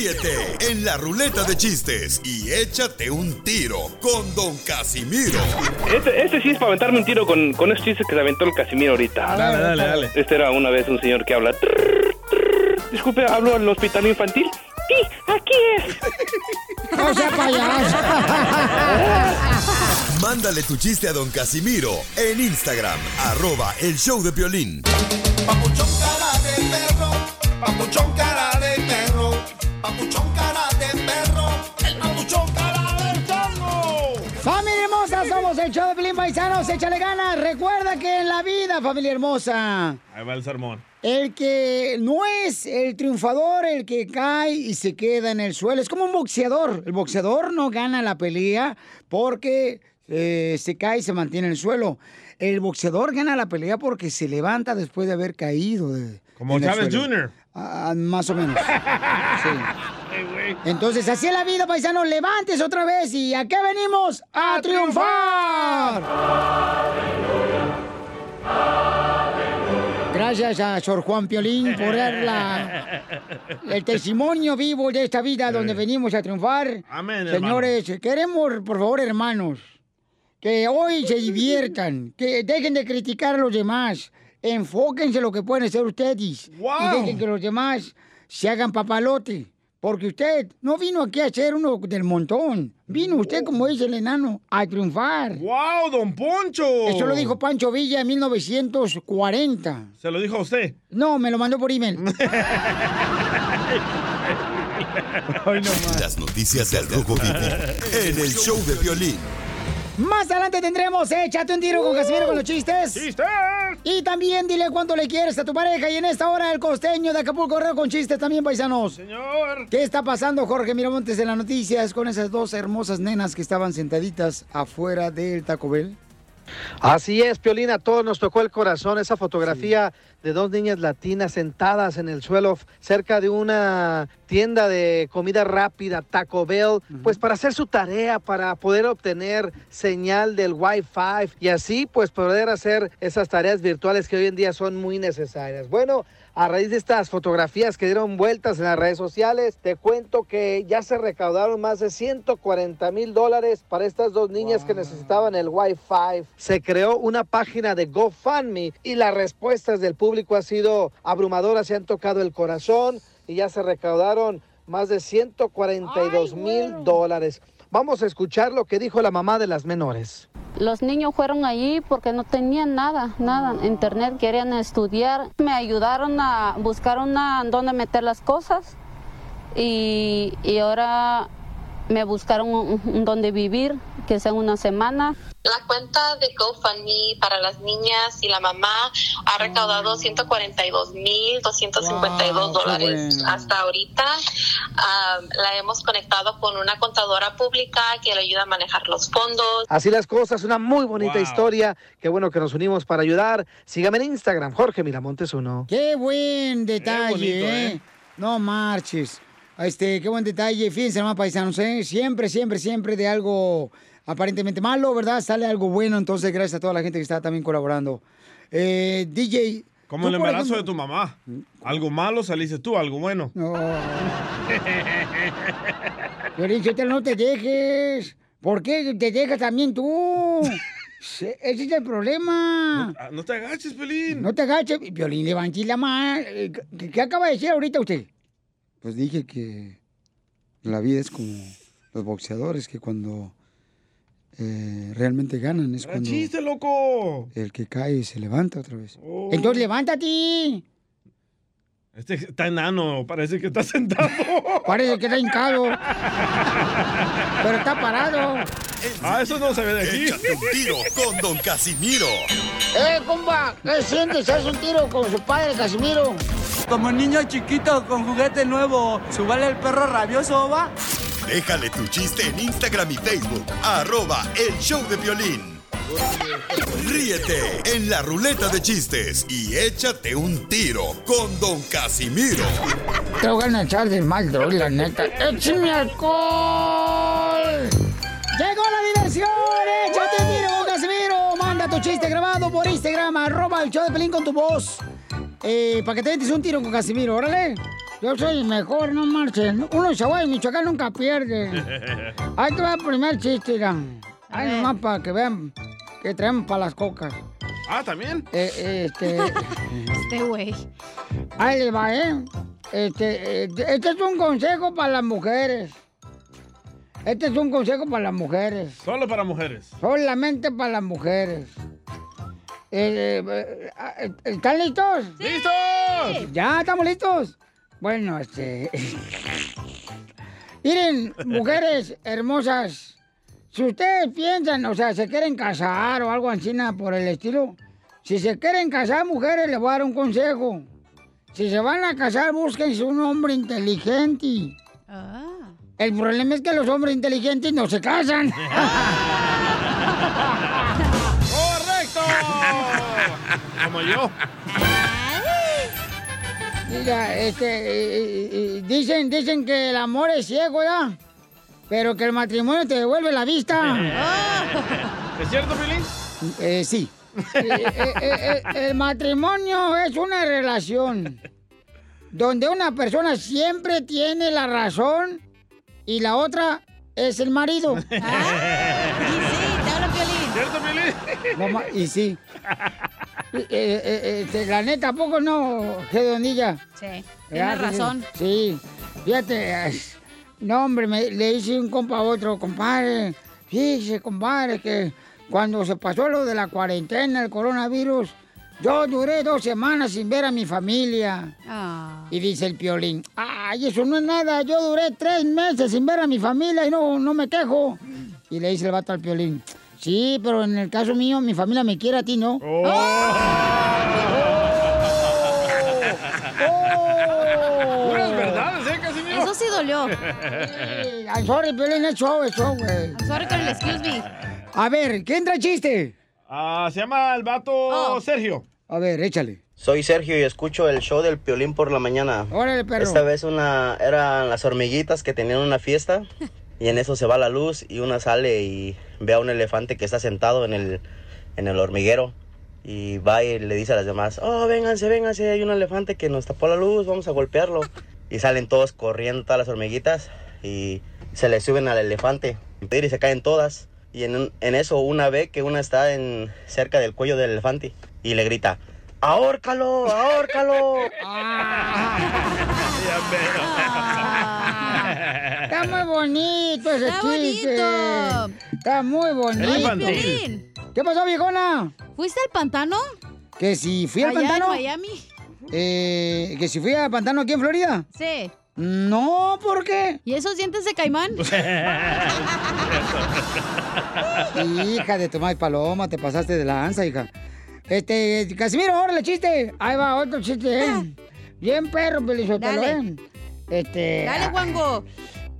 Ríete en la ruleta de chistes y échate un tiro con Don Casimiro. Este, este sí es para aventarme un tiro con, con esos chistes que se aventó el Casimiro ahorita. Dale, dale, dale. Este era una vez un señor que habla. "Trrr, trrr". Disculpe, ¿hablo al hospital infantil? Sí, aquí es. No sea payaso. Mándale tu chiste a Don Casimiro en Instagram, arroba el show de violín. Papuchón cara de perro, papuchón cara papuchón cara de perro, el papuchón cara del chango. Familia hermosa, somos el show de Pelín Paisanos, échale ganas. Recuerda que en la vida, familia hermosa, Ahí va el sermón. el que no es el triunfador, el que cae y se queda en el suelo, es como un boxeador. El boxeador no gana la pelea porque eh, se cae y se mantiene en el suelo. El boxeador gana la pelea porque se levanta después de haber caído. de- Como Chávez. Jr. Ah, más o menos. Sí. Entonces, así es la vida, paisano. Levantes otra vez y ¿a qué venimos? ¡A, triunfar! Gracias a Sor Juan Piolín por dar la- el testimonio vivo de esta vida donde venimos a triunfar. Amén, Señores, queremos, por favor, hermanos, que hoy se diviertan, que dejen de criticar a los demás, enfóquense en lo que pueden hacer ustedes y dejen que los demás se hagan papalote. Porque usted no vino aquí a ser uno del montón. Vino usted, como dice el enano, a triunfar. ¡Wow, don Poncho! Eso lo dijo Pancho Villa en 1940. ¿Se lo dijo a usted? No, me lo mandó por email. Las noticias del Rojo Vivo en el show de violín. Más adelante tendremos Échate un tiro con Casimiro con los chistes. ¡Chistes! Y también dile cuánto le quieres a tu pareja. Y en esta hora el costeño de Acapulco Correo con chistes también, paisanos. Señor. ¿Qué está pasando, Jorge Miramontes, en las noticias con esas dos hermosas nenas que estaban sentaditas afuera del Taco Bell? Así es, Piolina, a todos nos tocó el corazón esa fotografía de dos niñas latinas sentadas en el suelo cerca de una tienda de comida rápida, Taco Bell, pues para hacer su tarea, para poder obtener señal del Wi-Fi y así pues poder hacer esas tareas virtuales que hoy en día son muy necesarias. Bueno, a raíz de estas fotografías que dieron vueltas en las redes sociales, te cuento que ya se recaudaron más de 140 mil dólares para estas dos niñas que necesitaban el Wi-Fi. Se creó una página de GoFundMe y las respuestas del público han sido abrumadoras, se han tocado el corazón y ya se recaudaron más de 142 mil dólares. Vamos a escuchar lo que dijo la mamá de las menores. Los niños fueron allí porque no tenían nada, nada, internet, querían estudiar. Me ayudaron a buscar una donde meter las cosas y, y ahora me buscaron un, un donde vivir, que sea una semana. La cuenta de GoFundMe para las niñas y la mamá ha recaudado 142 mil 252 Wow, dólares bueno. hasta ahorita. Am, la hemos conectado con una contadora pública que le ayuda a manejar los fondos. Así las cosas, una muy bonita historia. Qué bueno que nos unimos para ayudar. Sígame en Instagram, Jorge Miramontes uno. Qué buen detalle, bonito, ¿eh? ¿eh? No marches. Este, qué buen detalle. Fíjense, hermano paisanos, ¿eh? Siempre, siempre, siempre de algo aparentemente malo, ¿verdad? Sale algo bueno. Entonces, gracias a toda la gente que está también colaborando. Eh, DJ. Como el embarazo de tu mamá. Algo malo saliste tú, algo bueno. No. Sotelo, no te dejes. ¿Por qué te dejas también tú? Se- Ese es el problema. No te agaches, Pelín. No te agaches. Violín, levante la mano. Eh, ¿Qué, qué acaba de decir ahorita usted? Pues dije que la vida es como los boxeadores, que cuando eh, realmente ganan es cuando chiste, loco. el que cae se levanta otra vez. Oh. Entonces levántate. Este está enano, parece que está sentado. Parece que está hincado. Pero está parado. Ah, eso no se ve de aquí. Échate un tiro con Don Casimiro. ¡Eh, compa! ¿Qué sientes? ¿Haz un tiro con su padre, Casimiro? Como niño chiquito con juguete nuevo, ¿subale el perro rabioso, va? Déjale tu chiste en Instagram y Facebook, arroba el show de violín. Ríete en la ruleta de chistes y échate un tiro con Don Casimiro. Te voy a echar de mal, droga, la neta. ¡Échame alcohol! ¡Llegó la diversión! ¡Échate un tiro con Casimiro! Manda tu chiste grabado por Instagram, arroba el show de Pelín con tu voz. Eh, para que te metes un tiro con Casimiro, órale. Yo soy el mejor, no marchen. Uno de Zaguay, Michoacán nunca pierde. Ahí te va el primer chiste, mira. Ahí nomás para que vean que traemos para las cocas. Ah, ¿también? Eh, eh, este... Este güey. Ahí le va, ¿eh? Este, eh, este es un consejo para las mujeres. Este es un consejo para las mujeres. Solo para mujeres. Solamente para las mujeres. Eh, eh, eh, ¿Están listos? ¡Listos! ¿Ya estamos listos? Bueno, este... Miren, mujeres hermosas, si ustedes piensan, o sea, se quieren casar o algo así nada por el estilo, si se quieren casar, mujeres, les voy a dar un consejo. Si se van a casar, búsquense un hombre inteligente. El problema es que los hombres inteligentes no se casan. ¡Correcto! Como yo. Mira, este, dicen, dicen que el amor es ciego, ¿ya? Pero que el matrimonio te devuelve la vista. ¿Es cierto, Pilín? Eh, sí. Eh, eh, eh, el matrimonio es una relación donde una persona siempre tiene la razón y la otra es el marido. ¿Cierto, Pilín? No ma- y sí. Eh, eh, eh, este, la neta, ¿a poco no, Gedonilla? Sí, tienes razón. Sí, fíjate, no hombre, me- le hice un compa a otro, compadre, fíjese, compadre, que cuando se pasó lo de la cuarentena, el coronavirus, yo duré dos semanas sin ver a mi familia. Ah. Y dice el piolín, ay, eso no es nada, yo duré tres meses sin ver a mi familia y no, no me quejo. Y le dice el vato al piolín, sí, pero en el caso mío, mi familia me quiere a ti, ¿no? Puras verdades, ¿eh, Casimiro? Eso sí dolió. Sí, I'm sorry, Piolín, es show, es show, güey. I'm sorry con el excuse me. A ver, ¿quién trae chiste? Ah, se llama el vato Oh. Sergio. A ver, échale. Soy Sergio y escucho el show del Piolín por la mañana. Órale, perro. Esta vez una eran las hormiguitas que tenían una fiesta y en eso se va la luz y una sale y ve a un elefante que está sentado en el, en el hormiguero y va y le dice a las demás, oh, vénganse, vénganse, hay un elefante que nos tapó la luz, vamos a golpearlo. Y salen todos corriendo, todas las hormiguitas y se le suben al elefante y se caen todas. Y en, en eso una ve que una está en, cerca del cuello del elefante y le grita, ¡ahórcalo, ahórcalo! Está muy bonito ese Está chiste. bonito. Está muy bonito. Piolín, ¿Qué pasó, viejona? ¿fuiste al pantano? Que si fui al Allá pantano. en Miami. Eh, que si fui al pantano aquí en Florida. Sí. No, ¿por qué? ¿Y esos dientes de caimán? hija de tu madre paloma, te pasaste de lanza, hija. Este, Casimiro, órale, chiste. Ahí va otro chiste, ¿eh? Bien perro, Pelizotelo, Dale. ¿eh? Este. Dale, ah, Wango.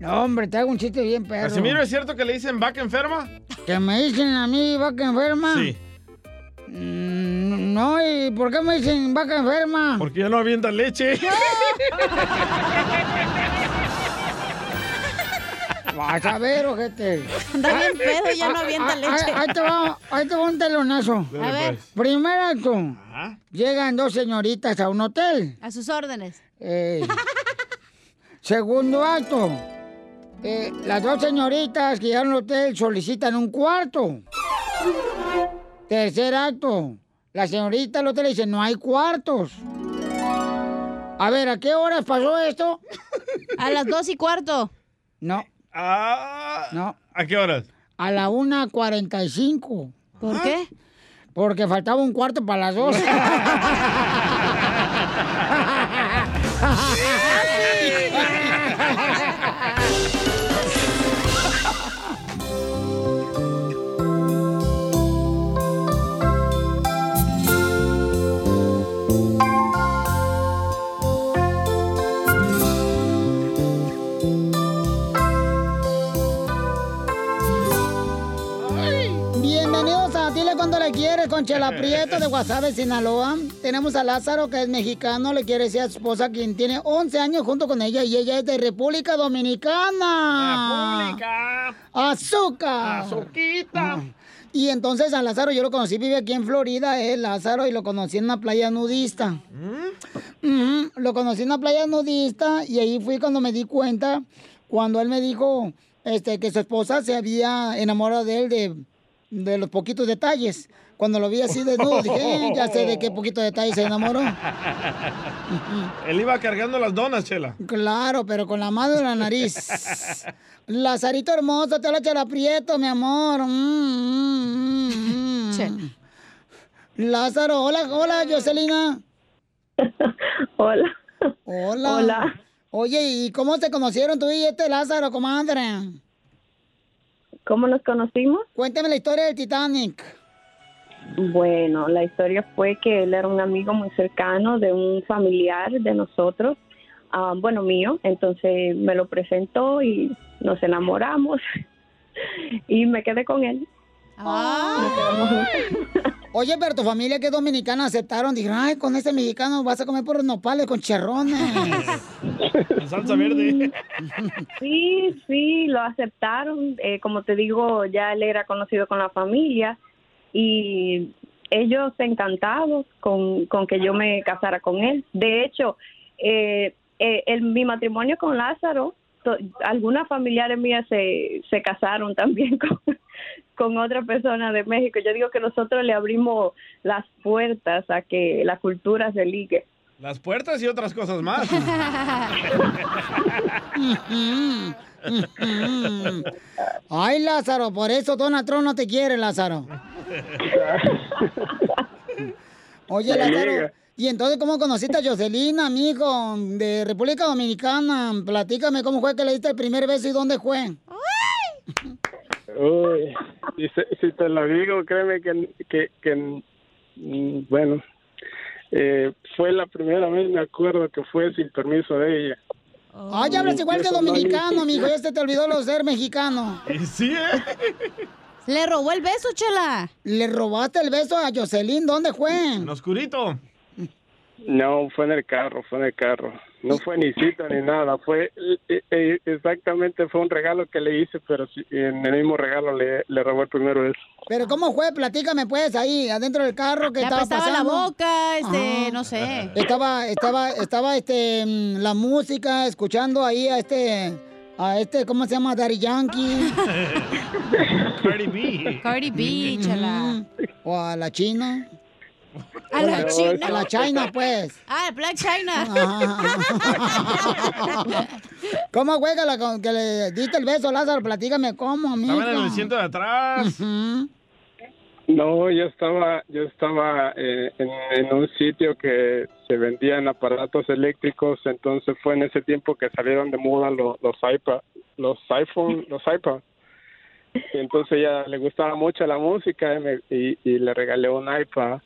No, hombre, te hago un chiste bien perro. Casimiro, ¿es cierto que le dicen vaca enferma? ¿Que me dicen a mí vaca enferma? Sí. Mm, no, ¿y por qué me dicen vaca enferma? Porque ya no avienta leche. Vas a ver, ojete. Anda bien pedo y ya no avienta leche. ah, Ahí te va, ahí te va un telonazo. A ver. Primer acto. Llegan dos señoritas a un hotel. A sus órdenes. Eh, segundo acto. Eh, las dos señoritas que llegan al hotel solicitan un cuarto. Tercer acto. La señorita del hotel dice, no hay cuartos. A ver, ¿a qué horas pasó esto? A las dos y cuarto. No. Ah, No. ¿A qué horas? A la 1.45. ¿Por qué? Porque faltaba un cuarto para las dos. Cuando Le Quieres con Chela Prieto de Guasave, Sinaloa. Tenemos a Lázaro, que es mexicano, le quiere decir a su esposa, quien tiene 11 años junto con ella, y ella es de República Dominicana. República. ¡Azúcar! Azuquita. Y entonces a Lázaro yo lo conocí, vive aquí en Florida, eh, Lázaro, y lo conocí en una playa nudista. Ujú, Lo conocí en una playa nudista y ahí fui cuando me di cuenta, cuando él me dijo este, que su esposa se había enamorado de él de, de los poquitos detalles. Cuando lo vi así desnudo, dije, "Eh, ya sé de qué poquito detalle se enamoró. Él iba cargando las donas, Chela. Claro, pero con la mano en la nariz. Lazarito hermoso, te habla Chela Prieto, mi amor. Mm, mm, mm, mm. Lázaro, hola, hola, Jocelina. Hola. Hola. Hola. Oye, ¿y cómo se conocieron tú y este Lázaro, comadre? ¿Cómo nos conocimos? Cuéntame la historia del Titanic. Bueno, la historia fue que él era un amigo muy cercano de un familiar de nosotros, ah, bueno, mío, entonces me lo presentó y nos enamoramos y me quedé con él. Nos quedamos juntos. Oye, pero tu familia que es dominicana aceptaron, dijeron, ay, con este mexicano vas a comer por nopales con cherrones. salsa verde. Sí, sí, lo aceptaron. Eh, como te digo, ya él era conocido con la familia y ellos encantados con, con que yo me casara con él. De hecho, eh, eh, el, mi matrimonio con Lázaro, to- algunas familiares mías se, se casaron también con, con otra persona de México. Yo digo que nosotros le abrimos las puertas a que la cultura se ligue. Las puertas y otras cosas más. Ay, Lázaro, por eso Donald Trump no te quiere, Lázaro. Oye, Lázaro. ¿Y entonces cómo conociste a Jocelyn, amigo de República Dominicana? Platícame cómo fue que le diste el primer beso y dónde fue. Uy, si, se- si te lo digo, créeme que, que, que, mm, bueno, eh, fue la primera vez, me acuerdo que fue sin permiso de ella. Ay, hablas igual que dominicano, mijo, ya se te olvidó lo ser mexicano. Sí, ¿eh? Le robó el beso, Chela. Le robaste el beso a Jocelyn, ¿dónde fue? En oscurito. No, fue en el carro, fue en el carro. No fue ni cita ni nada, fue eh, eh, exactamente fue un regalo que le hice, pero sí, en el mismo regalo le, le robó el primero beso. Pero ¿cómo fue? Platícame pues ahí, adentro del carro que Le estaba apestaba la pasando. boca, este, no sé. Estaba, estaba, estaba este mm, la música, escuchando ahí a este, a este, ¿cómo se llama? Daddy Yankee. Cardi B. Cardi B, chela. O a la China. A la China. A la China, pues. Ah, Black China. ¿Cómo juega la con- que le diste el beso, Lázaro? Platícame cómo, amigo. Estaba en el asiento de atrás. No, yo estaba, yo estaba eh, en, en un sitio que se vendían aparatos eléctricos, entonces fue en ese tiempo que salieron de moda los, los iPad, los iPhone, los iPad. Y entonces ella le gustaba mucho la música y, me- y- y le regalé un iPad.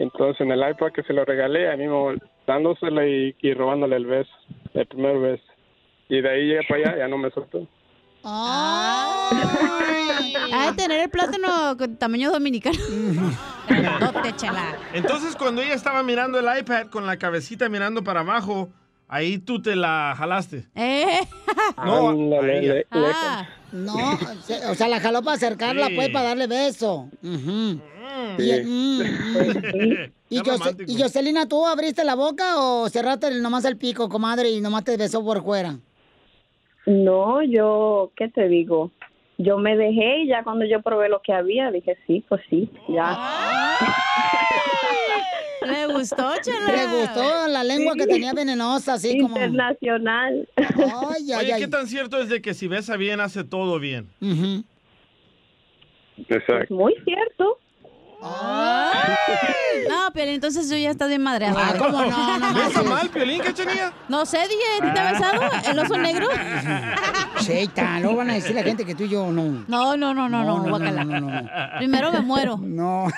Entonces en el iPad que se lo regalé, a mí me dándoselo y, y robándole el beso, el primer beso. Y de ahí ya para allá ya no me soltó. Ha de tener el plátano con tamaño dominicano. Chela. Entonces, cuando ella estaba mirando el iPad con la cabecita mirando para abajo, ahí tú te la jalaste. Eh. No, Ándale, le- le- Ah, no, se- o sea, la jaló para acercarla, Sí. pues, para darle beso. Y, Sí. mm. y, romántico. y Jocelina, ¿tú abriste la boca o cerraste nomás el pico, comadre, y nomás te besó por fuera? No, yo, ¿qué te digo? Yo me dejé y ya cuando yo probé lo que había, dije, sí, pues sí, ya. Le gustó, chela. Le gustó la lengua que tenía venenosa, así como... Internacional. Ay, ay, Oye, ay. ¿qué tan cierto es de que si besa bien, hace todo bien? Ujú. Exacto. Muy cierto. No, pero entonces yo ya está de madre. Ah, ¿cómo no? No ¿Besa manches. mal, Piolín, cachanía? No sé, DJ, ¿a ti te ha besado el oso negro? Cheita, luego van a decir la gente que tú y yo no. No, no, no, no, no, guácala. no, no, no. Primero me muero. No.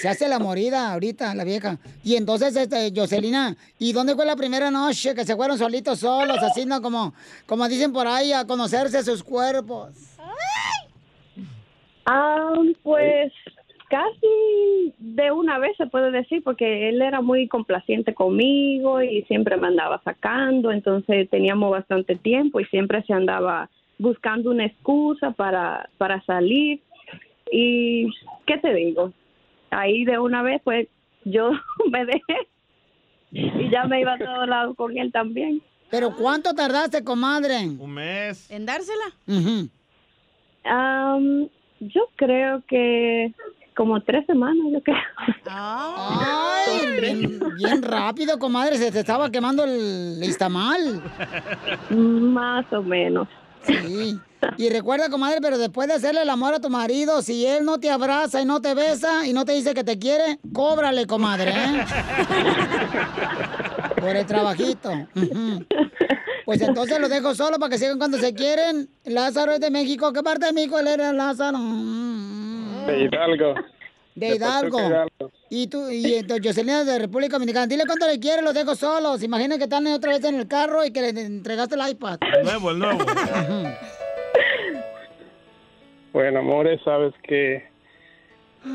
Se hace la morida ahorita, la vieja. Y entonces, este, Jocelina, ¿y dónde fue la primera noche que se fueron solitos, solos, así, no? Como, como dicen por ahí, a conocerse sus cuerpos. Ah, pues casi de una vez se puede decir, porque él era muy complaciente conmigo y siempre me andaba sacando, entonces teníamos bastante tiempo y siempre se andaba buscando una excusa para, para salir. Y, ¿qué te digo? Ahí de una vez, pues, yo me dejé y ya me iba a todos lados con él también. ¿Pero cuánto tardaste, comadre? Un mes. ¿En dársela? Am, yo creo que como tres semanas, yo creo. Ay, bien, bien rápido, comadre. Se te estaba quemando el listamal. Más o menos. Sí. Y recuerda, comadre, pero después de hacerle el amor a tu marido, si él no te abraza y no te besa y no te dice que te quiere, cóbrale, comadre, ¿eh? Por el trabajito. Ujú. Pues entonces lo dejo solo para que sigan cuando se quieren. Lázaro es de México. ¿Qué parte de México él era Lázaro? De Hidalgo. De Hidalgo. Hidalgo. Y tú, y entonces Jocelyn es de República Dominicana. Dile cuánto le quieres, los dejo solos. Imagina que están otra vez en el carro y que le entregaste el iPad. El nuevo, el nuevo. Bueno, amores, sabes que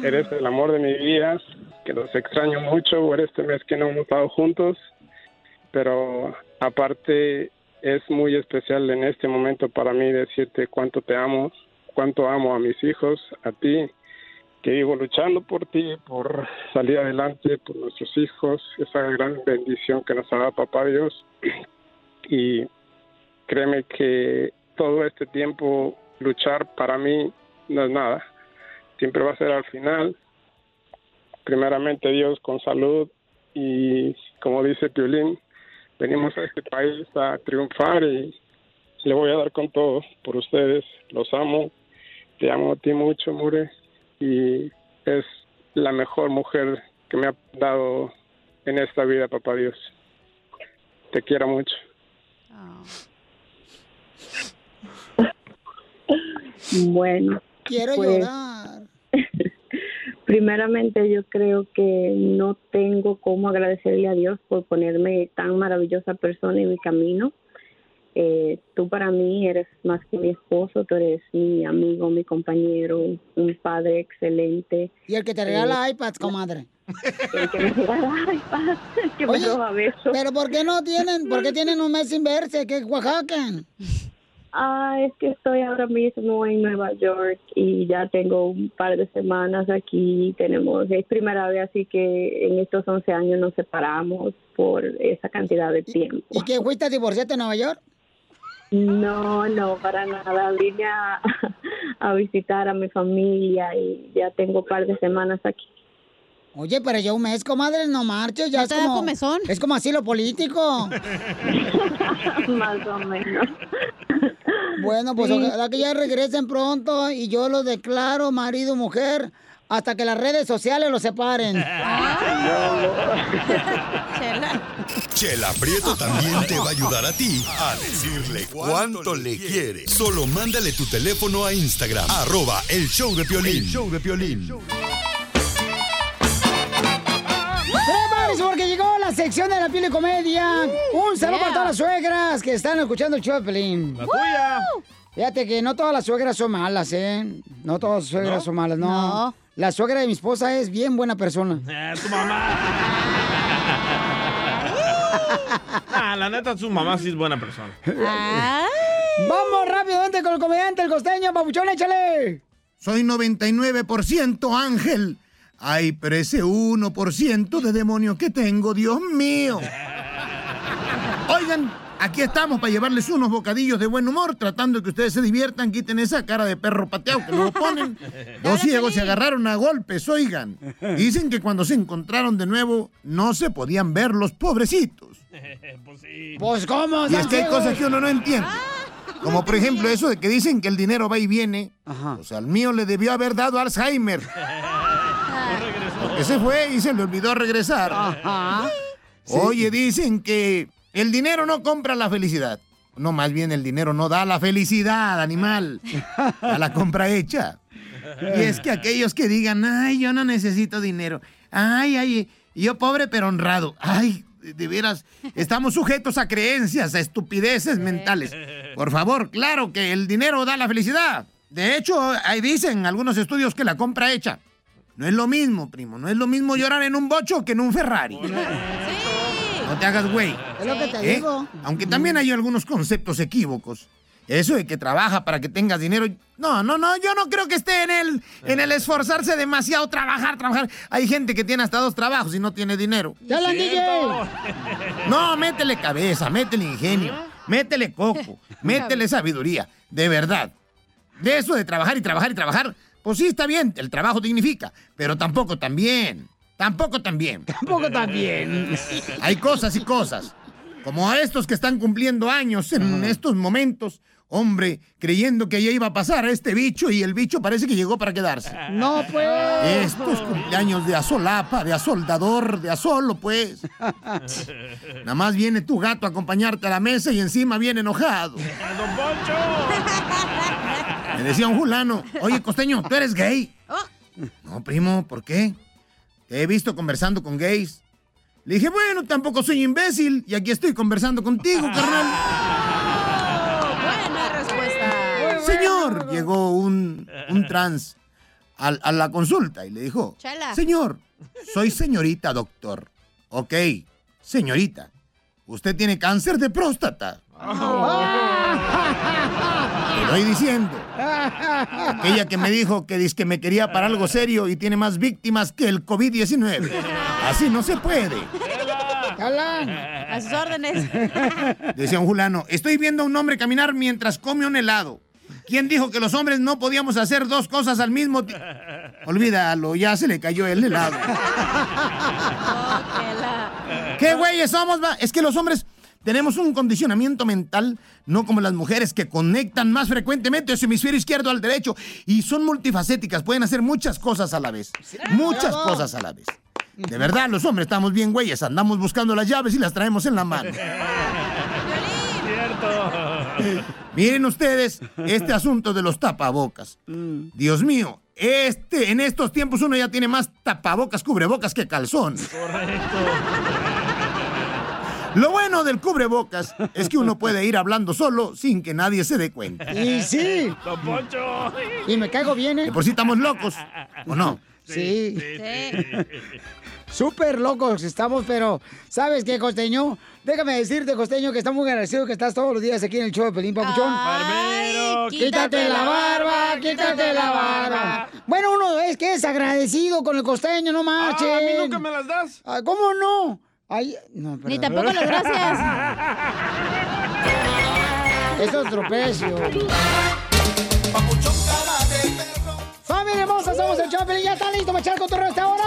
eres el amor de mi vida, que los extraño mucho por este mes que no hemos estado juntos, pero aparte es muy especial en este momento para mí decirte cuánto te amo, cuánto amo a mis hijos, a ti, que vivo luchando por ti, por salir adelante, por nuestros hijos, esa gran bendición que nos ha dado papá Dios. Y créeme que todo este tiempo luchar para mí no es nada. Siempre va a ser al final. Primeramente Dios con salud y como dice Piolín, venimos a este país a triunfar y le voy a dar con todo por ustedes. Los amo. Te amo a ti mucho, Mure. Y es la mejor mujer que me ha dado en esta vida, papá Dios. Te quiero mucho. Bueno. Quiero pues, llorar. Primeramente yo creo que no tengo cómo agradecerle a Dios por ponerme tan maravillosa persona en mi camino. Eh, tú para mí eres más que mi esposo, tú eres mi amigo, mi compañero, un padre excelente. Y el que te regala iPads, comadre. El que me regala iPads, que me Oye, roba besos. Pero ¿por qué no tienen, por qué tienen un mes sin verse? ¿Qué Oaxaca? Ah, es que estoy ahora mismo en Nueva York y ya tengo un par de semanas aquí. Tenemos, es primera vez, así que en estos 11 años nos separamos por esa cantidad de tiempo. ¿Y qué fuiste a divorciarte en Nueva York? No, no, para nada. Vine a, a visitar a mi familia y ya tengo un par de semanas aquí. Oye, pero ya un mes, comadre, no marches, ya ¿No es como... comezón? Es como asilo político. Más o menos. Bueno, pues Sí. ojalá que ya regresen pronto y yo los declaro marido, mujer, hasta que las redes sociales los separen. Chela Prieto también te va a ayudar a ti a decirle cuánto le quiere. Solo mándale tu teléfono a Instagram, arroba el show de Piolín. El show de Piolín. ¡Prepárense porque llegó la sección de la piel y comedia! Un saludo para todas las suegras que están escuchando el Pelín. ¡La tuya! Fíjate que no todas las suegras son malas, ¿eh? No todas las suegras ¿No? son malas, no. No. La suegra de mi esposa es bien buena persona. Eh, tu mamá. Ah, la neta, su mamá sí es buena persona. Vamos rápidamente con el comediante, el costeño, papuchón, échale. Soy 99% ángel. Ay, pero ese 1% de demonio que tengo, Dios mío. Oigan, aquí estamos para llevarles unos bocadillos de buen humor, tratando de que ustedes se diviertan, quiten esa cara de perro pateado que luego ponen. Dos ciegos se agarraron a golpes, oigan. Dicen que cuando se encontraron de nuevo, no se podían ver los pobrecitos. Pues, ¿cómo? Y es que hay cosas que uno no entiende. Como por ejemplo eso de que dicen que el dinero va y viene. O sea, al mío le debió haber dado Alzheimer. Porque se fue y se le olvidó regresar. Oye, dicen que el dinero no compra la felicidad. No, más bien el dinero no da la felicidad, animal. A la compra hecha. Y es que aquellos que digan, ay, yo no necesito dinero. Ay, ay, yo pobre pero honrado. Ay, de veras, estamos sujetos a creencias, a estupideces mentales. Por favor, claro que el dinero da la felicidad. De hecho, ahí dicen algunos estudios que la compra hecha. No es lo mismo, primo. No es lo mismo llorar en un bocho que en un Ferrari. No te hagas güey. Es lo que te ¿Eh? digo. Aunque también hay algunos conceptos equívocos. Eso de que trabaja para que tengas dinero. No, no, no, yo no creo que esté en el, en el esforzarse demasiado, trabajar, trabajar. Hay gente que tiene hasta dos trabajos y no tiene dinero. ¡Ya la DJ! No, métele cabeza, métele ingenio, métele coco, métele sabiduría, de verdad. De eso de trabajar y trabajar y trabajar, pues sí está bien, el trabajo dignifica, pero tampoco tan bien, tampoco tan bien. Tampoco tan bien. Hay cosas y cosas, como a estos que están cumpliendo años en estos momentos, hombre, creyendo que ya iba a pasar a este bicho y el bicho parece que llegó para quedarse. No, pues. Estos cumpleaños de asolapa, de asoldador, de asolo, pues. Nada más viene tu gato a acompañarte a la mesa y encima viene enojado. ¡Don Poncho! Me decía un fulano, oye, costeño, ¿tú eres gay? No, primo, ¿por qué? Te he visto conversando con gays. Le dije, bueno, tampoco soy imbécil y aquí estoy conversando contigo, carnal. Buena respuesta. Señor, llegó un, un trans al- a, la consulta y le dijo, Chela. señor, soy señorita doctor. Ok, señorita, usted tiene cáncer de próstata. Te estoy diciendo. Aquella que me dijo que, dice que me quería para algo serio y tiene más víctimas que el COVID-19. Así no se puede. A sus órdenes. Decía un fulano, estoy viendo a un hombre caminar mientras come un helado. ¿Quién dijo que los hombres no podíamos hacer dos cosas al mismo tiempo? Olvídalo, ya se le cayó el helado. ¿Qué güeyes somos? va? Es que los hombres tenemos un condicionamiento mental, no como las mujeres que conectan más frecuentemente su hemisferio izquierdo al derecho y son multifacéticas, pueden hacer muchas cosas a la vez. Muchas cosas a la vez. De verdad, los hombres estamos bien güeyes, andamos buscando las llaves y las traemos en la mano. Miren ustedes este asunto de los tapabocas. Dios mío, este, en estos tiempos uno ya tiene más tapabocas, cubrebocas que calzón. Lo bueno del cubrebocas es que uno puede ir hablando solo sin que nadie se dé cuenta. Y sí. ¡Don Poncho! Y me caigo bien, ¿eh? Que por si estamos locos, ¿o no? Sí. Súper locos estamos, pero ¿sabes qué, Costeño? Déjame decirte, Costeño, que estamos muy agradecidos que estás todos los días aquí en el show de Pelín Papuchón. Barbero, quítate la barba, quítate la barba. Bueno, uno es que es agradecido con el Costeño, no marches. Ah, ¿a mí nunca me las das? Ah, ¿Cómo no? Ay, no, Ni tampoco las gracias. Eso es tropecio. Familia hermosa, somos el Chopin y ya está listo para echar cotorreo a esta hora.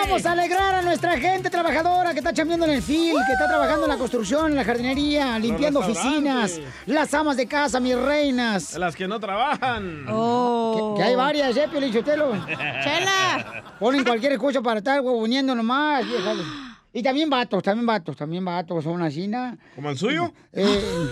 Vamos a alegrar a nuestra gente trabajadora que está chambeando en el fil, que está trabajando en la construcción, en la jardinería, limpiando oficinas, las amas de casa, mis reinas. Las que no trabajan. Que, que hay varias, ¿eh, Piolín Sotelo? ¡Chela! Ponen cualquier excusa para estar huevoneando nomás. Y también vatos, también vatos, también vatos, son así, ¿no? ¿Como el suyo? Eh,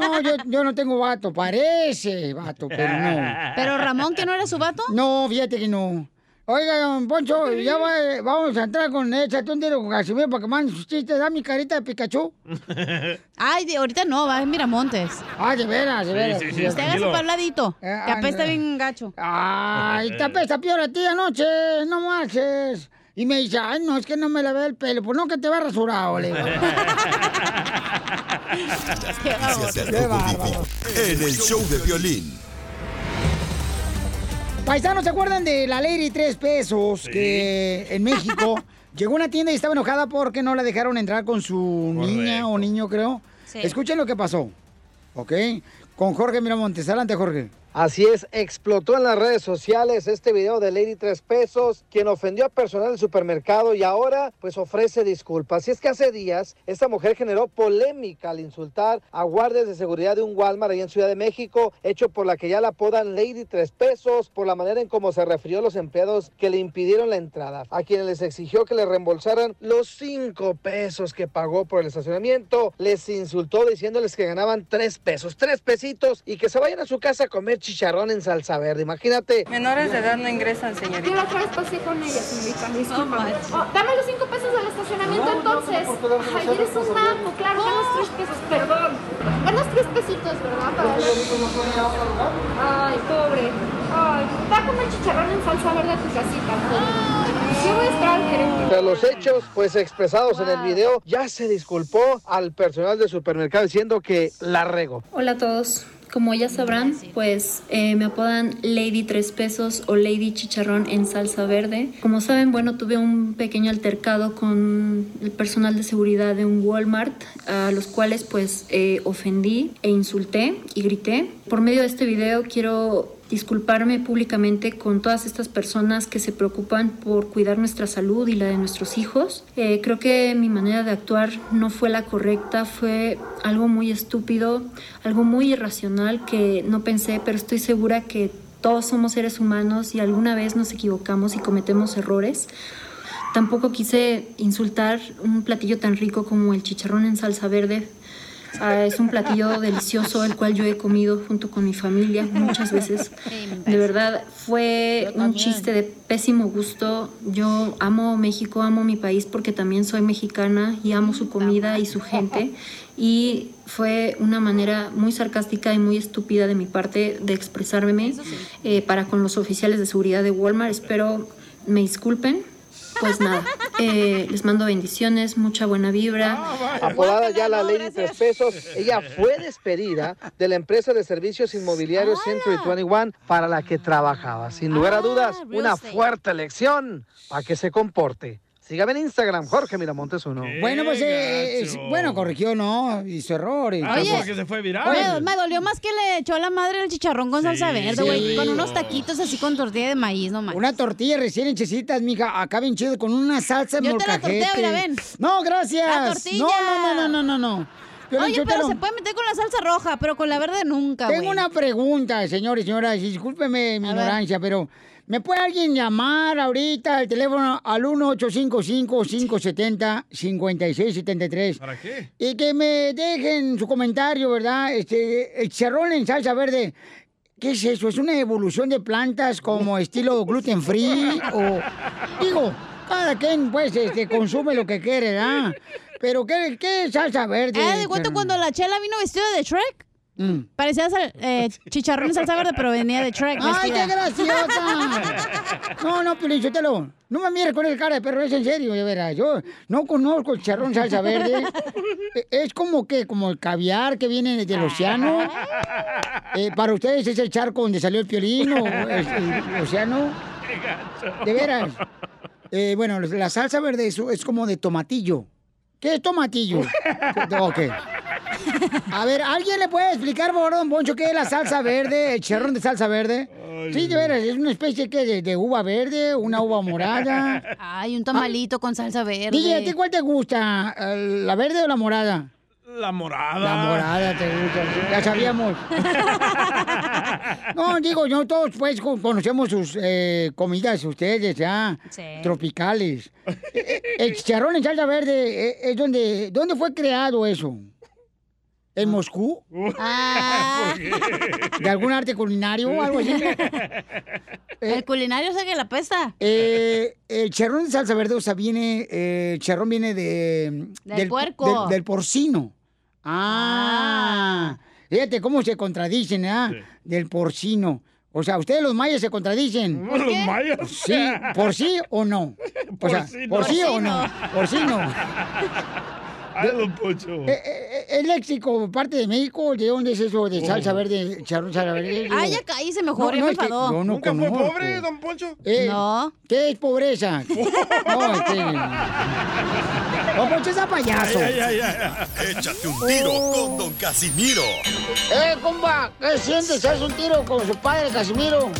no, yo, yo no tengo vato, parece vato, pero no. ¿Pero Ramón, que no era su vato? No, fíjate que no. Oiga, don Poncho, ya va- vamos a entrar con échate un tiro con Casimiro para que mande sus chistes. Da mi carita de Pikachu. Ay, de- ahorita no, va en Miramontes. Ah, de veras, de Sí, veras. sí, sí, Usted hágase tranquilo. para el ladito. Eh, Que apesta bien gacho. Ay, te apesta peor a ti anoche, no marches. Y me dice, ay, no, es que no me lavé el pelo. Pues no, que te va rasurado, le digo. En el show de violín. Paisanos, ¿se acuerdan de la Lady Tres Pesos que en México llegó a una tienda y estaba enojada porque no la dejaron entrar con su niña o niño, creo? Sí. Escuchen lo que pasó, ¿ok? Con Jorge Miramontes. Adelante, Jorge. Así es, explotó en las redes sociales este video de Lady Tres Pesos, quien ofendió a personal del supermercado y ahora pues ofrece disculpas. Y es que hace días esta mujer generó polémica al insultar a guardias de seguridad de un Walmart ahí en Ciudad de México, hecho por la que ya la apodan Lady Tres Pesos, por la manera en cómo se refirió a los empleados que le impidieron la entrada, a quienes les exigió que le reembolsaran los cinco pesos que pagó por el estacionamiento, les insultó diciéndoles que ganaban tres pesos, tres pesitos y que se vayan a su casa a comer chicharrón en salsa verde. Imagínate. Menores de edad no ingresan, señorita. Yo la otra vez pasé con ella, señorita, discúlpame. Oh, dame los cinco pesos del estacionamiento entonces. Ay, eres un naco, claro, ganas tres pesos, perdón. Ganas tres pesitos, ¿verdad? Para Ay, pobre. Ay, va a comer chicharrón en salsa verde a tu casita. Yo voy a estar gerente. Los hechos, pues expresados en el video, ya se disculpó al personal del supermercado diciendo que la regó. Hola a todos. Como ya sabrán, pues eh, me apodan Lady Tres Pesos o Lady Chicharrón en salsa verde. Como saben, bueno, tuve un pequeño altercado con el personal de seguridad de un Walmart, a los cuales pues eh, ofendí e insulté y grité. Por medio de este video quiero disculparme públicamente con todas estas personas que se preocupan por cuidar nuestra salud y la de nuestros hijos. Eh, creo que mi manera de actuar no fue la correcta, fue algo muy estúpido, algo muy irracional que no pensé, pero estoy segura que todos somos seres humanos y alguna vez nos equivocamos y cometemos errores. Tampoco quise insultar un platillo tan rico como el chicharrón en salsa verde. Ah, es un platillo delicioso, el cual yo he comido junto con mi familia muchas veces. De verdad, fue un chiste de pésimo gusto. Yo amo México, amo mi país porque también soy mexicana y amo su comida y su gente. Y fue una manera muy sarcástica y muy estúpida de mi parte de expresarme eh, para con los oficiales de seguridad de Walmart. Espero me disculpen. Pues nada, eh, les mando bendiciones, mucha buena vibra. Apodada ya la Lady Tres Pesos, ella fue despedida de la empresa de servicios inmobiliarios Century 21 para la que trabajaba. Sin lugar a dudas, una fuerte lección para que se comporte. Sígame en Instagram, Jorge Miramontes uno. Bueno, pues, eh, es- bueno, corrigió, ¿no? Hizo errores. Ah, Oye, porque se fue viral. Me, me dolió más que le echó a la madre el chicharrón con salsa verde, güey. Sí. Con unos taquitos así con tortilla de maíz, no manches. Una tortilla recién hechecitas, mija, acá bien chido, con una salsa en Yo te la molcajete. torteo, mira, ven. No, gracias. La tortilla. No, no, no, no, no, no, Oye, pero se puede meter con la salsa roja, pero con la verde nunca, güey. Tengo una pregunta, señores y señoras, discúlpeme mi A ver. ignorancia, pero ¿me puede alguien llamar ahorita al teléfono al 1-855-570-5673? ¿Para qué? Y que me dejen su comentario, ¿verdad? Este, el chicharrón en salsa verde. ¿Qué es eso? ¿Es una evolución de plantas como estilo gluten free? O, digo, cada quien pues este, consume lo que quiere, ¿verdad? Pero ¿qué, qué es salsa verde? Eh, de cuenta cuando la chela vino vestida de Shrek. Mm. Parecía sal- eh, chicharrón en salsa verde, pero venía de Shrek. ¡Ay, vestida. qué graciosa! No, no, Pelichotelo, no me mires con el cara de perro, es en serio, de veras. Yo no conozco el charrón salsa verde. Es como que, como el caviar que viene del océano. Eh, para ustedes es el charco donde salió el piolín o es el océano. De veras. Eh, bueno, la salsa verde es, es como de tomatillo. ¿Qué es tomatillo? ok. A ver, ¿alguien le puede explicar, don Poncho, qué es la salsa verde, el charrón de salsa verde? Sí, de veras, es una especie que de, de uva verde, una uva morada. Ay, un tamalito con salsa verde. DJ, ¿a ti cuál te gusta? ¿El- ¿La verde o la morada? La morada. La morada te gusta, sí, ya sabíamos. No, digo, no todos pues co- conocemos sus eh, comidas, ustedes ya, tropicales. Eh, eh, El chicharrón en salsa verde eh, es donde, ¿dónde fue creado eso? ¿En Moscú? Ah. ¿De algún arte culinario o algo así? El culinario sé que la pesta. Eh, el charrón de salsa verde, o sea, viene, eh, el charrón viene de... Del puerco. Del, del porcino. Ah, fíjate cómo se contradicen, ¿ah? Del porcino. O sea, ustedes los mayas se contradicen. ¿Los qué? mayas? Sí, por sí o no. O sea, Porcino. por sí o no. Porcino. Ay, don Poncho. Eh, eh, ¿Es léxico parte de México? ¿De dónde es eso de salsa verde, charrón salsa verde? Ah, ya cállese mejor, ya no, me es que enfadó. yo no ¿Nunca fue conozco. pobre, don Poncho? Eh, No. ¿Qué es pobreza? No, este... Don Poncho es payaso. Ay, ay, ay, ay. Échate un tiro con Don Casimiro. Eh, compa, ¿qué sientes? ¿Haz un tiro con su padre, Casimiro?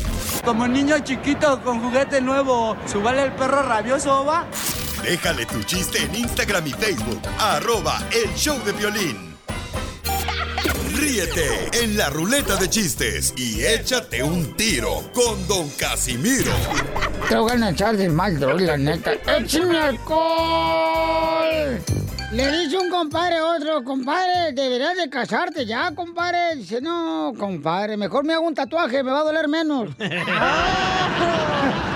Como niño chiquito con juguete nuevo, ¿subale el perro rabioso, va? Déjale tu chiste en Instagram y Facebook. Arroba El Show de Violín. Ríete en la ruleta de chistes y échate un tiro con Don Casimiro. Te voy a echar de mal, droga, la neta. ¡Échame alcohol! Le dice un compadre a otro, compadre, deberías de casarte ya, compadre. Dice, no, compadre, mejor me hago un tatuaje, me va a doler menos.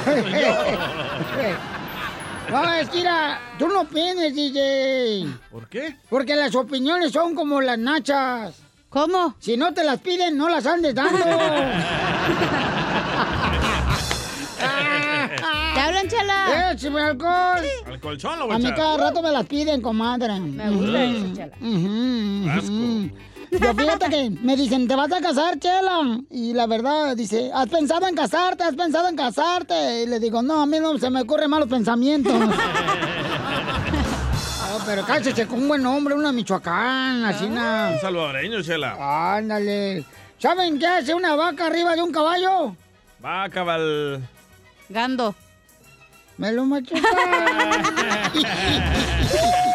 No, es que mira, tú no opines, DJ. ¿Por qué? Porque las opiniones son como las nachas. ¿Cómo? Si no te las piden, no las andes dando. Te chela. Écheme alcohol. Al colchón lo voy A a mí cada rato me las piden, comadre. Me gusta eso, chela. Yo fíjate que me dicen, ¿te vas a casar, Chela? Y la verdad, dice, ¿has pensado en casarte? ¿Has pensado en casarte? Y le digo, no, a mí no se me ocurren malos pensamientos. Oh, pero cállese con un buen hombre, una Michoacán, así una... Un salvadoreño, chela. Ándale. ¿Saben qué hace una vaca arriba de un caballo? Va cabal. Gando. Me lo machuca.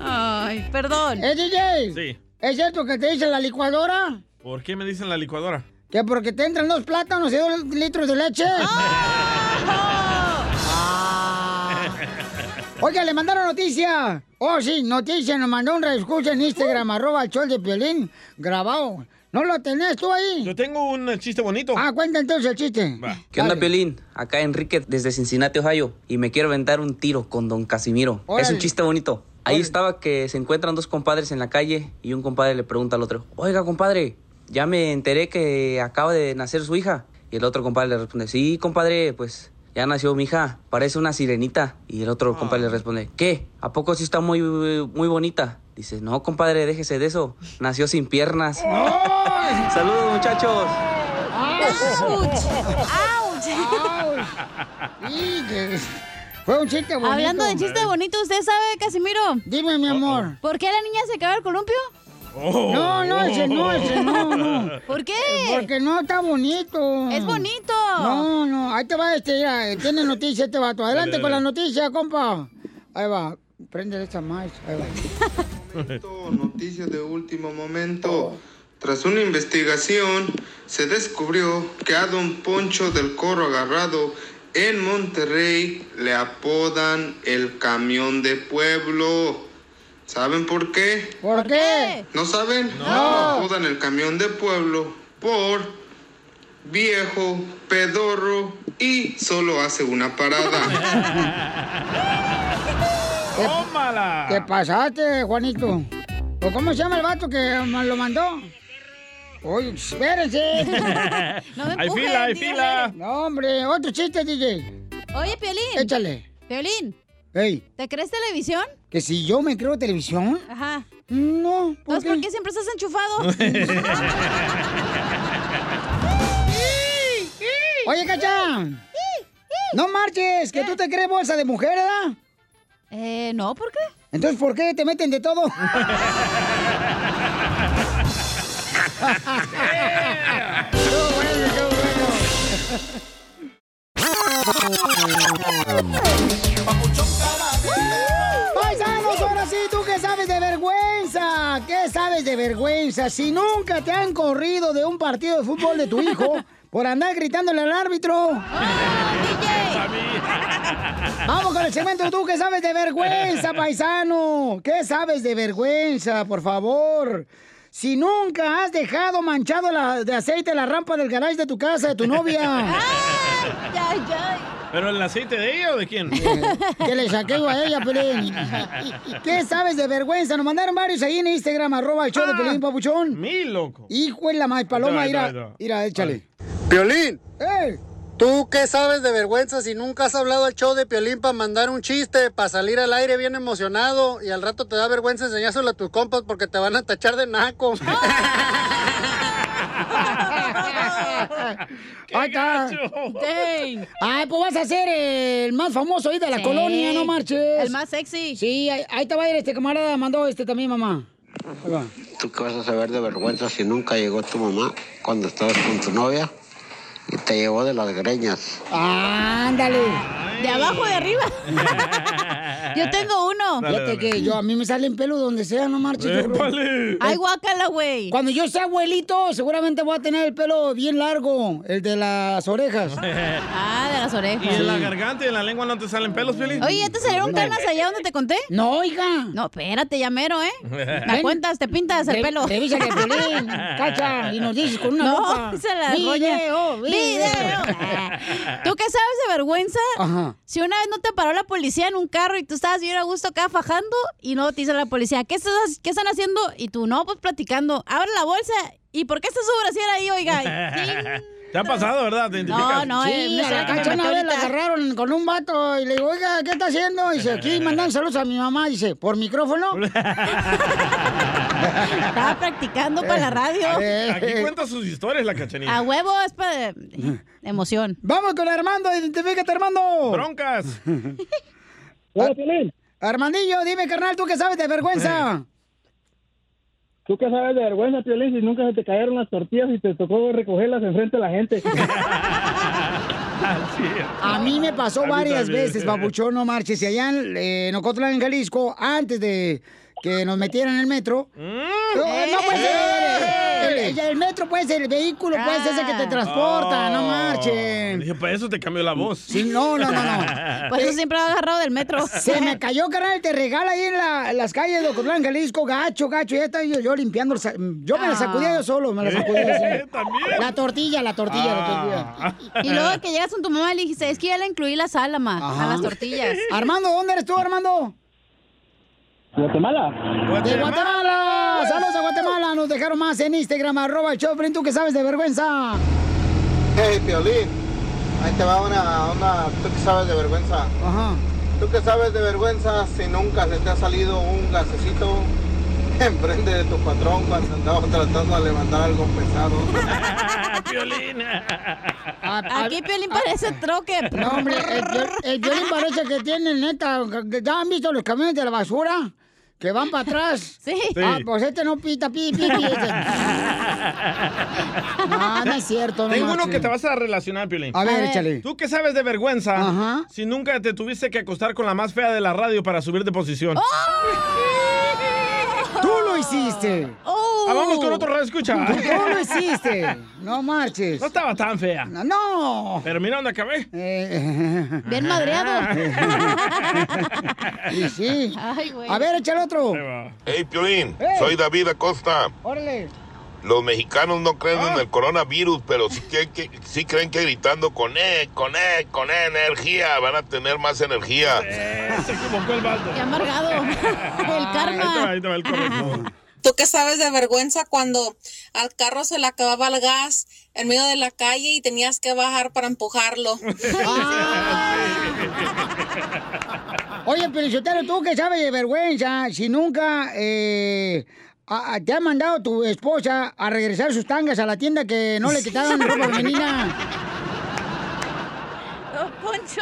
Ay, perdón. ¿Eh, DJ? Sí. ¿Es cierto que te dice la licuadora? ¿Por qué me dicen la licuadora? Que porque te entran dos plátanos y dos litros de leche. Ah. Oiga, le mandaron noticia. Oh, sí, noticia. Nos mandó un reescucha en Instagram, arroba el chol de Piolín, grabado. ¿No lo tenés tú ahí? Yo tengo un chiste bonito. Ah, cuenta entonces el chiste. ¿Qué onda, Piolín? Acá Enrique desde Cincinnati, Ohio. Y me quiero aventar un tiro con don Casimiro. Órale. Es un chiste bonito. Ahí estaba que se encuentran dos compadres en la calle y un compadre le pregunta al otro, oiga, compadre, ya me enteré que acaba de nacer su hija. Y el otro compadre le responde, sí, compadre, pues ya nació mi hija, parece una sirenita. Y el otro compadre le responde, ¿qué? ¿A poco sí está muy, muy bonita? Dice, no, compadre, déjese de eso. Nació sin piernas. Saludos, muchachos. Y que- Fue un chiste bonito. Hablando de chiste bonito, ¿usted sabe, Casimiro? Dime, mi amor. ¿Por qué la niña se acaba el columpio? No, no, ese no, ese no, no. ¿Por qué? Porque no está bonito. Es bonito. No, no, ahí te va este, mira, tiene noticia este vato. Adelante con la noticia, compa. Ahí va, prende esta más, ahí va. Noticias de último momento. Tras una investigación, se descubrió que a don Poncho del Corro Agarrado en Monterrey le apodan el camión de pueblo. ¿Saben por qué? ¿Por qué? ¿No saben? No. Apodan el camión de pueblo por viejo, pedorro y solo hace una parada. ¡Tómala! ¿Qué pasaste, Juanito? ¿O cómo se llama el vato que me lo mandó? Oye, espérense. No me Hay fila, hay dígale. fila. No, hombre, otro chiste, DJ. Oye, Piolín. Échale. Piolín, Ey, ¿te crees televisión? que si yo me creo televisión. Ajá. No, ¿por Entonces, ¿por qué siempre estás enchufado? Oye, Cacha. No marches, que tú te crees bolsa de mujer, ¿verdad? Eh, no, ¿por qué? Entonces, ¿por qué te meten de todo? Paisanos, ahora sí, ¿tú qué sabes de vergüenza? ¿Qué sabes de vergüenza? Si nunca te han corrido de un partido de fútbol de tu hijo por andar gritándole al árbitro. Vamos con el segmento ¿Tú qué sabes de vergüenza, paisano? ¿Qué sabes de vergüenza, por favor? Si nunca has dejado manchado la- de aceite la rampa del garage de tu casa, de tu novia. ¿Pero el aceite de ella o de quién? que le saqué yo a ella, Pelín. ¿Qué sabes de vergüenza? Nos mandaron varios ahí en Instagram, arroba el show de Pelín, papuchón. Ah, Mi loco. Hijo de la más paloma, mira, ahí te va. mira, échale. Piolín. ¡Eh! ¿Tú qué sabes de vergüenza si nunca has hablado al show de Piolín para mandar un chiste, para salir al aire bien emocionado y al rato te da vergüenza enseñárselo a tus compas porque te van a tachar de naco? Ahí está. Ay, pues vas a ser el más famoso ahí de la Sí. colonia, no marches. El más sexy. Sí, ahí, ahí te va a ir este camarada, mandó este también, mamá. ¿Tú qué vas a saber de vergüenza si nunca llegó tu mamá cuando estabas con tu novia y te llevó de las greñas? Ándale. De abajo o de arriba. Yo tengo uno. Fíjate que yo, a mí me salen pelos donde sea, no marches. ¡Épale! Ay, guácala, güey. Cuando yo sea abuelito, seguramente voy a tener el pelo bien largo, el de las orejas. Ah, de las orejas. ¿Y en la garganta y en la lengua no te salen pelos, Feliz? Oye, ¿ya te salieron canas allá donde te conté? No, hija. No, espérate, ya mero, ¿eh? Me cuentas, te pintas el Re- pelo. revísale el cacha, y nos dices con una no, se la Video, roña. Video. ¿Tú qué sabes de vergüenza? Ajá. Si una vez no te paró la policía en un carro y tú estabas bien a gusto acá fajando y no te dice la policía, ¿qué, estás, ¿qué están haciendo? Y tú, no, pues platicando. Abre la bolsa. ¿Y por qué está su brasier ahí, oiga? ¿Te ha pasado, verdad? ¿Te identificas? Sí, a la cacha una vez la agarraron con un vato y le digo, oiga, ¿qué está haciendo? Dice, aquí mandan saludos a mi mamá. Dice, ¿por micrófono? Estaba practicando para la radio. Aquí cuenta sus historias la cachanilla. A huevo es para emoción. Vamos con Armando, identifícate, Armando. Broncas. Hola, Armandillo, dime, carnal, ¿tú qué sabes de vergüenza? ¿Tú qué sabes de vergüenza, Piolín, si nunca se te cayeron las tortillas y te tocó recogerlas enfrente de la gente? A mí me pasó varias también. veces, babuchón, no marches. Y allá en, eh, en Ocotlán, en Jalisco, antes de que nos metieran en el metro. Mm. No, no puede ser. El, el- el metro puede ser el vehículo, puede ser ese que te transporta, no marchen. Dije, para eso te cambió la voz. Sí, no, no, no, no. Por eso siempre va agarrado del metro. Se me cayó, carnal, te regala ahí en, la- en las calles de Ocotlán, Jalisco, gacho, gacho. Ya estaba yo, yo limpiando. el Yo me la sacudía yo solo, me la sacudía así. La tortilla, la tortilla, la tortilla. Y luego que llegas con tu mamá y le dijiste, es que ya le incluí la sal, ma, a Ajá. las tortillas. Armando, ¿dónde eres tú, Armando? Guatemala. De Guatemala. Saludos a Guatemala. Nos dejaron más en Instagram, arroba el Choplin. ¿Tú qué sabes de vergüenza? Hey, Piolín, ahí te va una, una, tú que sabes de vergüenza. Ajá. Tú que sabes de vergüenza si nunca se te ha salido un gasecito enfrente de tu patrón cuando andabas tratando de levantar algo pesado. Aquí Piolín parece troque. No, hombre, el, el violín parece que tiene, neta. ¿Ya han visto los camiones de la basura? Que van para atrás. Sí. Ah, pues este no pita, pi, pi, pi. este. No, no es cierto. no Tengo uno que te vas a relacionar, Piolín. A ver, A ver. échale. ¿Tú qué sabes de vergüenza si nunca te tuviste que acostar con la más fea de la radio para subir de posición? Tú lo hiciste. Ah, vamos con otro radio escucha. Tú lo hiciste. No marches. No estaba tan fea. No. Pero mira dónde acabé. Bien madreado. y sí. Ay, güey. A ver, échale otro. Hey, Piolín, Hey. soy David Acosta. Órale. Los mexicanos no creen en el coronavirus, pero sí, que, que- sí creen que gritando con E, con E, con E energía van a tener más energía. Se equivocó el baldo. Qué amargado. El Ahí te va, ahí te va el correcto. ¿Tú qué sabes de vergüenza cuando al carro se le acababa el gas en medio de la calle y tenías que bajar para empujarlo? Oye, Pelichotero, ¿tú qué sabes de vergüenza si nunca eh, a- a- te ha mandado tu esposa a regresar sus tangas a la tienda que no le quitaban ropa femenina? Poncho.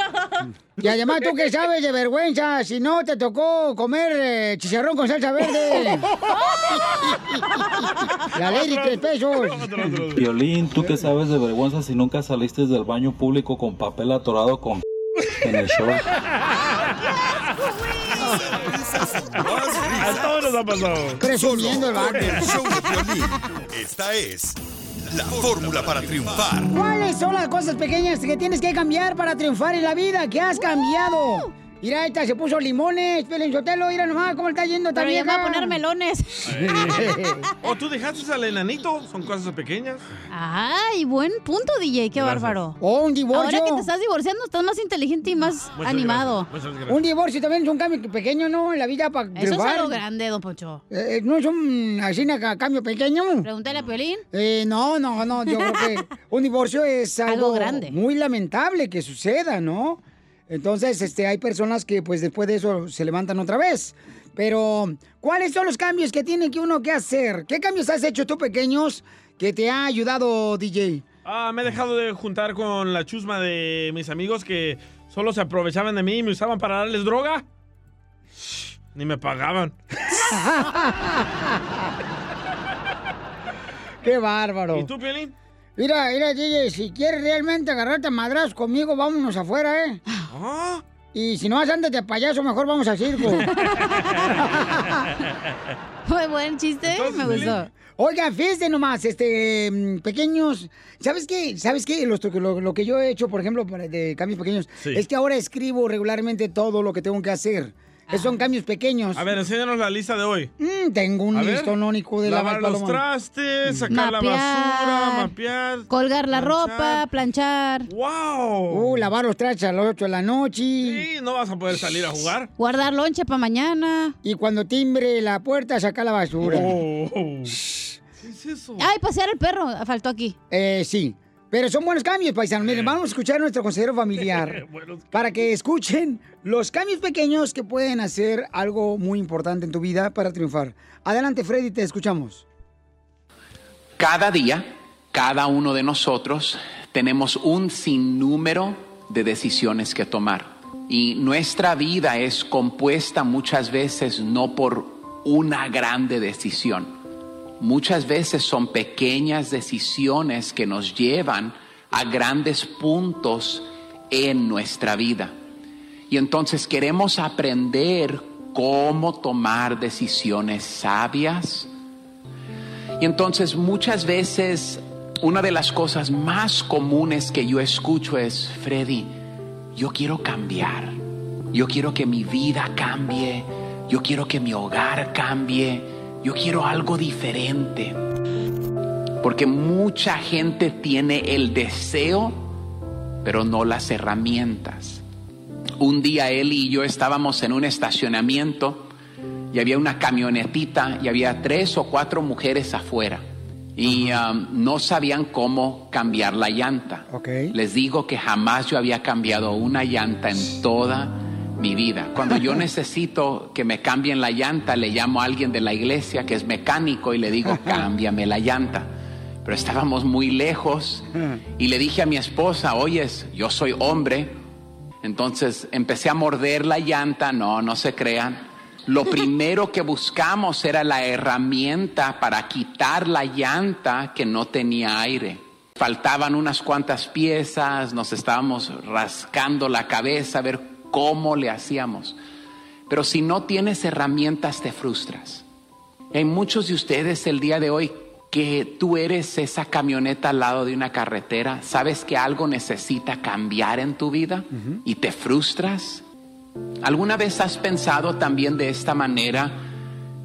Y además, ¿tú qué sabes de vergüenza si no te tocó comer eh, chicharrón con salsa verde? La ley de tres pesos. Violín, ¿tú qué sabes de vergüenza si nunca saliste del baño público con papel atorado con en el short? Ha pasado. Presumiendo el vato. el show de Piolín. Esta es la fórmula para triunfar. ¿Cuáles son las cosas pequeñas que tienes que cambiar para triunfar en la vida? ¿Qué has cambiado? Mira, esta se puso limones, Pelinchotelo, mira nomás cómo está yendo Pero también. ya me voy a poner melones. ¿O tú dejaste al enanito? Son cosas pequeñas. Ay, buen punto, DJ, qué Gracias. bárbaro. O un divorcio. Ahora que te estás divorciando, estás más inteligente y más Muchas animado. gracias, muchas gracias. Un divorcio también es un cambio pequeño, ¿no? En la vida para Eso es algo grande, don Poncho. Eh, ¿No es un así un cambio pequeño? Pregúntale a Piolín. Eh, no, no, no, yo creo que un divorcio es algo, Algo grande. muy lamentable que suceda, ¿no? Entonces, este, hay personas que pues después de eso se levantan otra vez. Pero, ¿cuáles son los cambios que tiene que uno que hacer? ¿Qué cambios has hecho tú pequeños que te ha ayudado, DJ? Ah, me he dejado de juntar con la chusma de mis amigos que solo se aprovechaban de mí y me usaban para darles droga. Ni me pagaban. ¡Qué bárbaro! ¿Y tú, Piolín? Mira, mira, DJ, si quieres realmente agarrarte a madrazos conmigo, vámonos afuera, ¿eh? Ah. Y si no vas antes de payaso, mejor vamos al circo. Muy buen chiste, me gustó. Oiga, fíjense nomás, este, mm, pequeños, ¿sabes qué? ¿Sabes qué? Lo, lo que yo he hecho, por ejemplo, para- de cambios pequeños, Sí. es que ahora escribo regularmente todo lo que tengo que hacer. Esos son cambios pequeños. A ver, enséñanos la lista de hoy. Mm, tengo un único de Lavar lavar los trastes, sacar la basura, mapear. Colgar la ropa, planchar. ¡Wow! Uh, lavar los trastes a las 8 de la noche. Sí, no vas a poder salir a jugar. Guardar lonche para mañana. Y cuando timbre la puerta, sacar la basura. Oh. ¿Qué es eso? Ay, pasear el perro, faltó aquí. Eh, sí. Pero son buenos cambios, paisanos. Miren, vamos a escuchar a nuestro consejero familiar para que escuchen los cambios pequeños que pueden hacer algo muy importante en tu vida para triunfar. Adelante, Freddy, te escuchamos. Cada día, cada uno de nosotros tenemos un sinnúmero de decisiones que tomar. Y nuestra vida es compuesta muchas veces no por una grande decisión. Muchas veces son pequeñas decisiones que nos llevan a grandes puntos en nuestra vida. Y entonces queremos aprender cómo tomar decisiones sabias. Y entonces muchas veces una de las cosas más comunes que yo escucho es, Freddy, yo quiero cambiar, yo quiero que mi vida cambie, yo quiero que mi hogar cambie, yo quiero algo diferente. Porque mucha gente tiene el deseo, pero no las herramientas. Un día él y yo estábamos en un estacionamiento y había una camionetita y había tres o cuatro mujeres afuera y um, no sabían cómo cambiar la llanta. Les digo que jamás yo había cambiado una llanta en toda mi vida. Cuando yo necesito que me cambien la llanta, le llamo a alguien de la iglesia que es mecánico y le digo, cámbiame la llanta. Pero estábamos muy lejos y le dije a mi esposa, oyes, yo soy hombre. Entonces empecé a morder la llanta, no, no se crean. Lo primero que buscamos era la herramienta para quitar la llanta que no tenía aire. Faltaban unas cuantas piezas, nos estábamos rascando la cabeza a ver cómo le hacíamos. Pero si no tienes herramientas te frustras. Hay muchos de ustedes el día de hoy que tú eres esa camioneta al lado de una carretera, sabes que algo necesita cambiar en tu vida y te frustras. ¿Alguna vez has pensado también de esta manera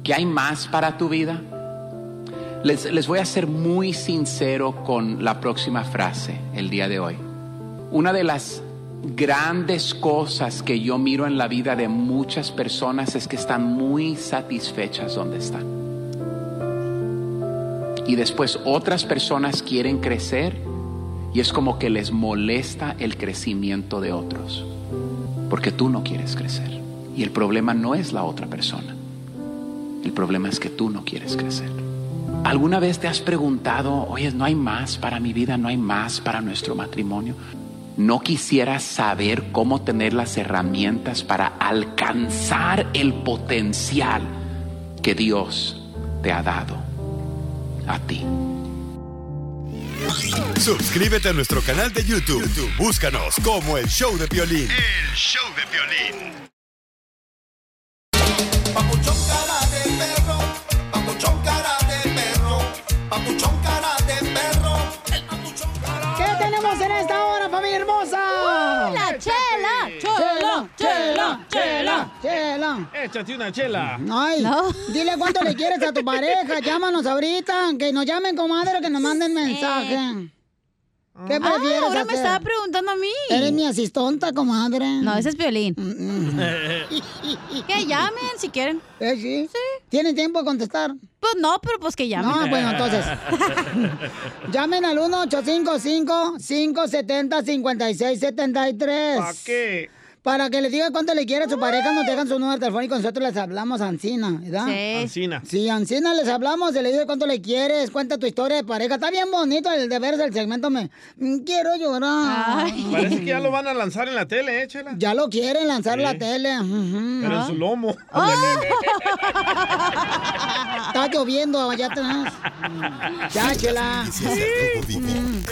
que hay más para tu vida? Les, les voy a ser muy sincero con la próxima frase el día de hoy. Una de las grandes cosas que yo miro en la vida de muchas personas es que están muy satisfechas donde están. Y después otras personas quieren crecer y es como que les molesta el crecimiento de otros. Porque tú no quieres crecer. Y el problema no es la otra persona. El problema es que tú no quieres crecer. ¿Alguna vez te has preguntado, oye, no hay más para mi vida, no hay más para nuestro matrimonio? ¿No quisieras saber cómo tener las herramientas para alcanzar el potencial que Dios te ha dado a ti? Suscríbete a nuestro canal de YouTube. YouTube, Búscanos como el show de violín. El show de violín. Papuchón cara de perro, papuchón cara de perro, papuchón cara de perro. ¿Qué tenemos en esta hora, familia hermosa? la chela, chela, chela, chela, chela. Échate una chela. Ay, dile cuánto le quieres a tu pareja. Llámanos ahorita. Que nos llamen, comadre, que nos manden mensaje. ¿Qué Ah, prefieres ahora me estaba preguntando a mí. Eres mi asistonta, comadre. No, ese es violín. que llamen si quieren. ¿Eh, sí? ¿Tienen tiempo de contestar? Pues no, pero pues que llamen. No, bueno, entonces. Llamen al 1-855-570-5673. ¿Para qué? Para que le diga cuánto le quiere a su pareja, nos dejan su número telefónico, nosotros les hablamos a Ancina, ¿verdad? Sí. Ancina. Sí, Ancina les hablamos, se le dice cuánto le quieres, cuenta tu historia de pareja. Está bien bonito el de verse el segmento, me mm, quiero llorar. Parece que ya lo van a lanzar en la tele, ¿eh, Chela? Ya lo quieren lanzar en la tele. Pero en su lomo. Está lloviendo allá atrás. Ya, chela.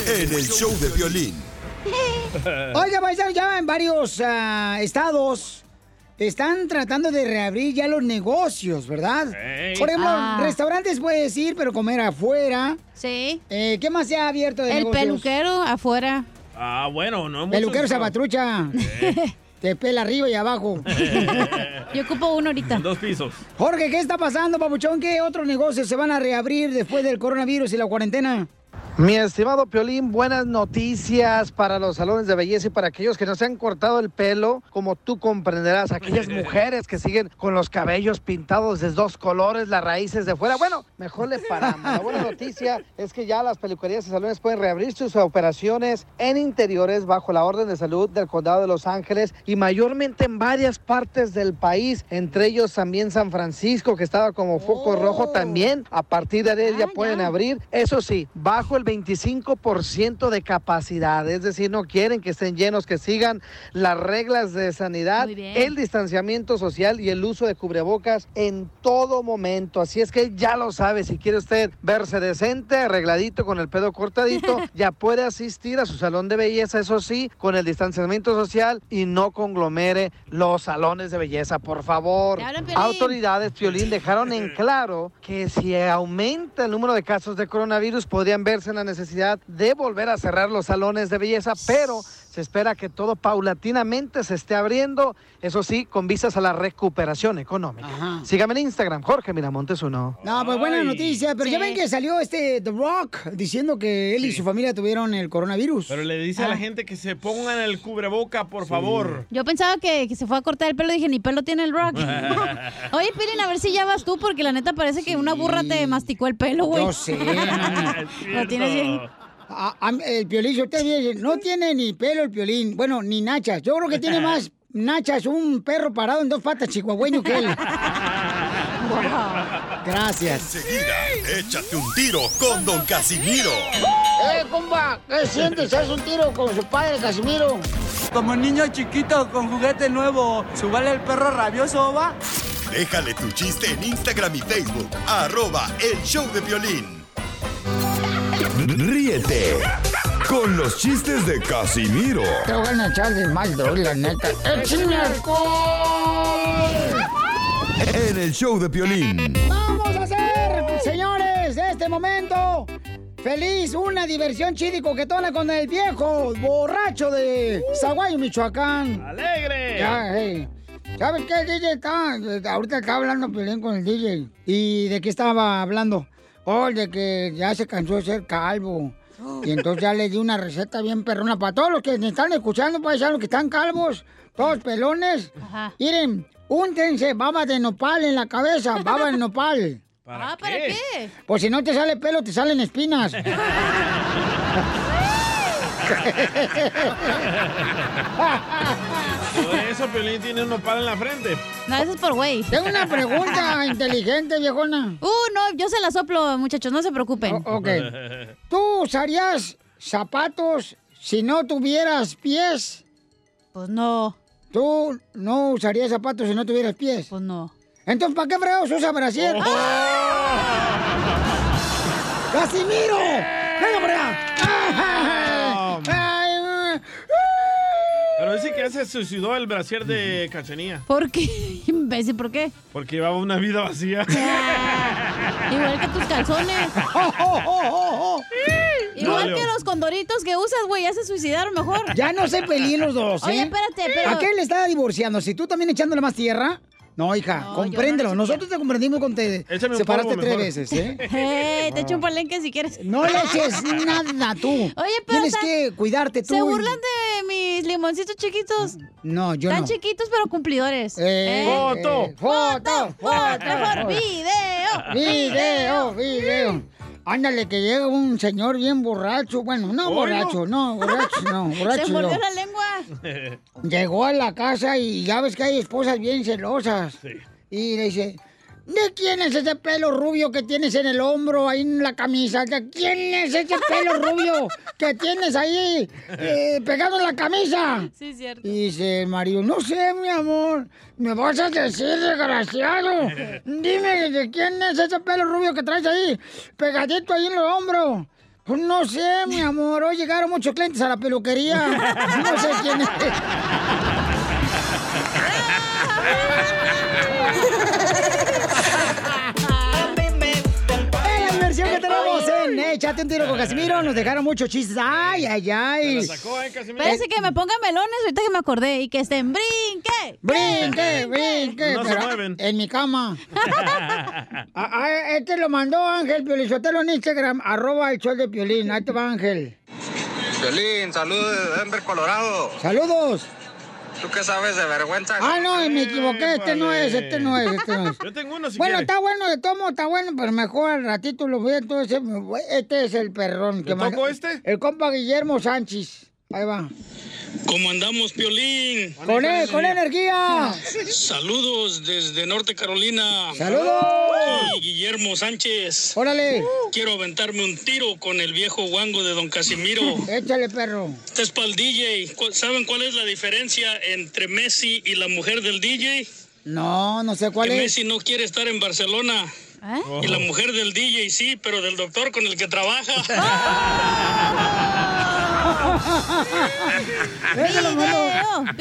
En el show de violín. Oiga, paisano, ya en varios ah, estados están tratando de reabrir ya los negocios, ¿verdad? Por ejemplo, Ah. restaurantes puedes ir, pero comer afuera. Sí. Eh, ¿Qué más se ha abierto de El negocios? peluquero afuera. Ah, bueno, no hemos Peluquero usado. Salvatrucha. Te pela arriba y abajo. Yo ocupo uno ahorita. Dos pisos. Jorge, ¿qué está pasando, papuchón? ¿Qué otros negocios se van a reabrir después del coronavirus y la cuarentena? Mi estimado Piolín, buenas noticias para los salones de belleza y para aquellos que no se han cortado el pelo, como tú comprenderás, aquellas mujeres que siguen con los cabellos pintados de dos colores, las raíces de fuera. Bueno, mejor le paramos. La buena noticia es que ya las peluquerías y salones pueden reabrir sus operaciones en interiores bajo la orden de salud del condado de Los Ángeles y mayormente en varias partes del país, entre ellos también San Francisco, que estaba como foco rojo también. A partir de ahí ya pueden abrir. Eso sí, bajo el 25% de capacidad, es decir, no quieren que estén llenos, que sigan las reglas de sanidad, el distanciamiento social y el uso de cubrebocas en todo momento. Así es que ya lo sabe, si quiere usted verse decente, arregladito, con el pelo cortadito, ya puede asistir a su salón de belleza, eso sí, con el distanciamiento social y no conglomere los salones de belleza, por favor. Autoridades, Piolín, dejaron en claro que si aumenta el número de casos de coronavirus, podrían en la necesidad de volver a cerrar los salones de belleza, pero se espera que todo paulatinamente se esté abriendo, eso sí, con vistas a la recuperación económica. Sígame en Instagram, Jorge Miramontes uno. No, pues buena noticia, pero ya ven que salió este The Rock diciendo que él y su familia tuvieron el coronavirus. Pero le dice a la Ah. gente que se pongan el cubreboca, por favor. Yo pensaba que, que se fue a cortar el pelo, dije, ni pelo tiene el rock. Oye, Pilín, a ver si ya vas tú, porque la neta parece que una burra te masticó el pelo, güey. Yo sé. Lo tienes bien. A- a- el piolín, si usted dice, no tiene ni pelo el piolín, bueno, ni nachas. Yo creo que tiene más nachas un perro parado en dos patas chihuahueño que él. Gracias. Enseguida, échate un tiro con Don Casimiro. ¡Eh, compa! ¿Qué sientes? ¿Haz un tiro con su padre, Casimiro? Como niño chiquito con juguete nuevo, ¿subale el perro rabioso, va? Déjale tu chiste en Instagram y Facebook. Arroba El Show de Violín. Ríete con los chistes de Casimiro Te voy a echar de mal, doy, la neta. ¡Échame alcohol! en el show de Piolín. Vamos a hacer, señores, de este momento feliz una diversión chida y coquetona con el viejo borracho de Zaguayo, Michoacán. ¡Alegre! Ya, hey. ¿Sabes qué, DJ? Está, ahorita estaba hablando Piolín con el DJ. ¿Y de qué estaba hablando? Oh, de que ya se cansó de ser calvo. Y entonces ya le di una receta bien perrona para todos los que me están escuchando, para los que están calvos, todos pelones. Miren, úntense baba de nopal en la cabeza, baba de nopal. ah, ¿para qué? Pues si no te sale pelo, te salen espinas. Por eso Piolín tiene un nopal en la frente. No, eso es por güey. Tengo una pregunta inteligente, viejona. Uh, no, yo se la soplo, muchachos, no se preocupen. ok. ¿Tú usarías zapatos si no tuvieras pies? Pues no. ¿Tú no usarías zapatos si no tuvieras pies? Pues no. Entonces, ¿para qué fregados usa brasier? Oh. ¡Casimiro! ¡Venga por allá! Ay, Que ya se suicidó el brasier de Cachanía. ¿Por qué? Imbécil, ¿por qué? Porque llevaba una vida vacía. Igual que tus calzones. Igual Dale. que los condoritos que usas, güey, ya se suicidaron mejor. Ya no se peleen los dos, ¿eh? Oye, espérate, pero... ¿A qué le está divorciando? Si tú también echándole más tierra. No, hija, No, compréndelo. no Nosotros te comprendimos cuando te Échame separaste tres mejor. veces, ¿eh? Eh, te echo un palenque si quieres. No le eches nada tú. Oye, pero Tienes o sea, que cuidarte tú. Se y- burlan de mis limoncitos chiquitos. No, yo Están no. chiquitos pero cumplidores. Eh, Foto. eh, foto, foto. Mejor video. Video, video. Ándale, que llega un señor bien borracho. Bueno, no borracho, no, borracho, no, borracho. Se no. mordió la lengua. Llegó a la casa y ya ves que hay esposas bien celosas. Y le dice, ¿de quién es ese pelo rubio que tienes en el hombro, ahí en la camisa? ¿De quién es ese pelo rubio que tienes ahí eh, pegado en la camisa? Sí, cierto. Y dice el marido, no sé, mi amor, me vas a decir, desgraciado. Dime de quién es ese pelo rubio que traes ahí, pegadito ahí en el hombro. Pues no sé, mi amor, hoy llegaron muchos clientes a la peluquería. No sé quién es. tenemos en échate un tiro con Casimiro. Nos dejaron muchos chistes. Ay, ay, ay. Parece que me pongan melones ahorita que me acordé y que estén brinque. Brinque, brinque. No se mueven. En mi cama. Ah, ah, este lo mandó Ángel Piolizotelo en Instagram, arroba el show de Piolín. Ahí te va, Ángel. Violín, saludos de Denver, Colorado. Saludos. ¿Tú qué sabes de vergüenza? Ah, no, me equivoqué. Este no es, este no es, este no es. Yo tengo uno si Bueno, está bueno, de todo modo está bueno, pero mejor al ratito lo voy a entonces. Este es el perrón. ¿Le manda- tocó este? El compa Guillermo Sánchez. Ahí va. ¿Cómo andamos, Piolín? Con él, con energía. Saludos desde Norte Carolina. ¡Saludos! Soy Guillermo Sánchez. Órale. Quiero aventarme un tiro con el viejo guango de Don Casimiro. Échale, perro. Este es para el DJ. ¿Cu- ¿Saben cuál es la diferencia entre Messi y la mujer del DJ? No, no sé cuál que es. Messi no quiere estar en Barcelona. Y la mujer del DJ sí, pero del doctor con el que trabaja. Lo mandó.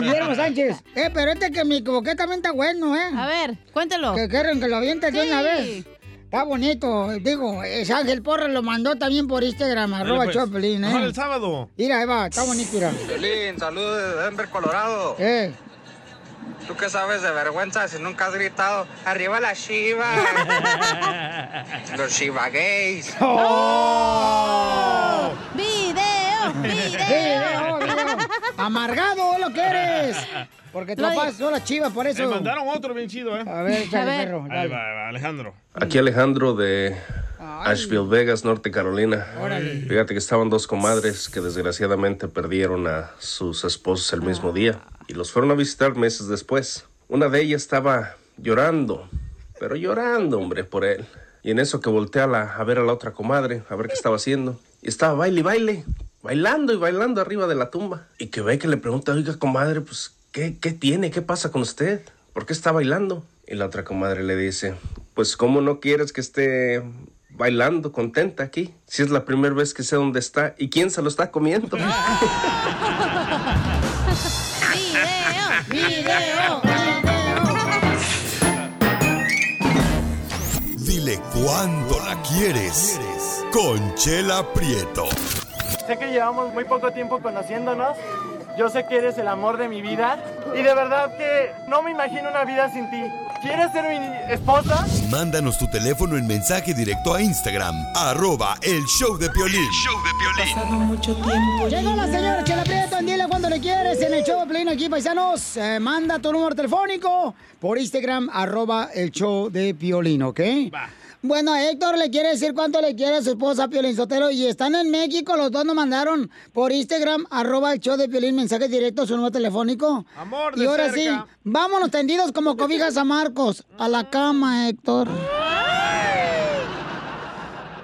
Guillermo Sánchez. Eh, pero este que me equivoqué también está bueno, ¿eh? A ver, cuéntelo. Que quieren que lo avientes de una Sí. vez. Está bonito. Digo, es Ángel Porra lo mandó también por Instagram, arroba pues. Choplin, ¿eh? el sábado. Mira, ahí va, está bonito, mira. Violín, saludos de Denver, Colorado. Eh. ¿Tú qué sabes de vergüenza si nunca has gritado ¡Arriba la Shiva! Los Shiva gays. ¡Oh! ¡Video! ¡Video! video! ¡Amargado es lo que eres! Porque te Lo lo di- pasas sola chiva, por eso. Me mandaron otro bien chido, ¿eh? A ver, échale, A ver. perro, Ahí va, ahí va, Alejandro. Aquí Alejandro de Asheville, Vegas, Norte Carolina. Órale. Fíjate que estaban dos comadres que desgraciadamente perdieron a sus esposos el mismo día y los fueron a visitar meses después. Una de ellas estaba llorando, pero llorando, hombre, por él. Y en eso que voltea a, la- a ver a la otra comadre, a ver qué estaba haciendo. Y estaba baile y baile, bailando y bailando arriba de la tumba. Y que ve que le pregunta, oiga, comadre, pues, ¿qué, qué tiene? ¿Qué pasa con usted? ¿Por qué está bailando? Y la otra comadre le dice, pues, ¿cómo no quieres que esté bailando contenta aquí? Si es la primera vez que sé dónde está y quién se lo está comiendo. Dile cuándo la quieres. Conchela Prieto. Sé que llevamos muy poco tiempo conociéndonos. Yo sé que eres el amor de mi vida. Y de verdad que no me imagino una vida sin ti. ¿Quieres ser mi esposa? Mándanos tu teléfono en mensaje directo a Instagram. Arroba el show de Piolín. mucho tiempo. Llegó la señora Chela Prieto, dile cuando le quieres en el show de Piolín aquí, paisanos. Eh, manda tu número telefónico por Instagram, arroba el show de Piolín, ¿ok? Bueno, Héctor le quiere decir cuánto le quiere a su esposa Piolín Sotelo y están en México, los dos nos mandaron por Instagram, arroba el show de Piolín, mensaje directo a su número telefónico. Amor Y de ahora cerca. sí, vámonos tendidos como cobijas a Marcos, a la cama, Héctor.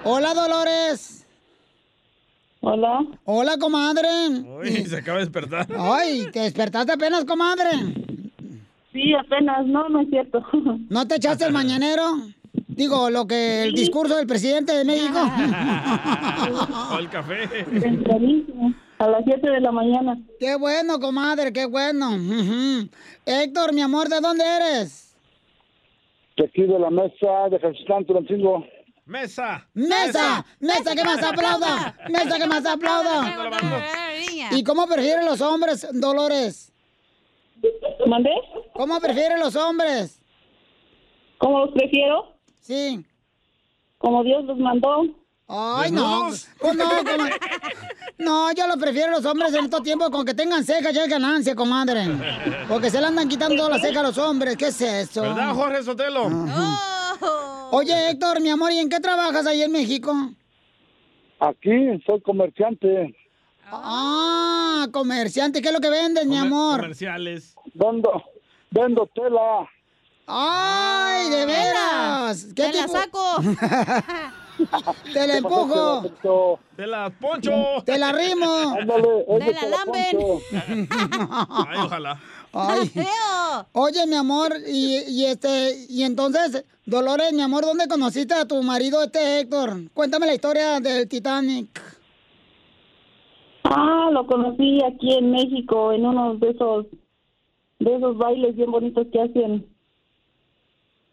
Hola, Dolores. Hola. Hola, comadre. Uy, se acaba de despertar. Ay, ¿te despertaste apenas, comadre? Sí, apenas, no, no es cierto. ¿No te echaste el mañanero? Digo, lo que el discurso del presidente de México. O el café. A las 7 de la mañana. Qué bueno, comadre, qué bueno. Héctor, mi amor, ¿de dónde eres? De aquí de la mesa de Jesús Tulancingo. ¡Mesa! ¡Mesa! ¡Mesa que más aplauda! ¡Mesa que más aplauda! ¿Y cómo prefieren los hombres, Dolores? ¿Mandé? ¿Cómo prefieren los hombres? ¿Cómo los prefiero? Sí. Como Dios los mandó. Ay, no. Pues no, como- No, yo lo prefiero los hombres en estos tiempos con que tengan cejas ya es ganancia, comadre. Porque se le andan quitando todas las cejas a los hombres. ¿Qué es eso? ¿Verdad, Jorge Sotelo? Oye, Héctor, mi amor, ¿y en qué trabajas ahí en México? Aquí soy comerciante. Ah, comerciante, ¿qué es lo que vendes, mi amor? Comerciales. Vendo, vendo tela. ¡Ay, de veras! ¿Qué Te la saco. Te la empujo. ¡De la poncho! Te la rimo. Te la lamben. Ay, ojalá. Ay. Oye, mi amor, y, y este, y entonces, Dolores, mi amor, ¿dónde conociste a tu marido, este Héctor? Cuéntame la historia del Titanic. Ah, lo conocí aquí en México, en uno de esos, de esos bailes bien bonitos que hacen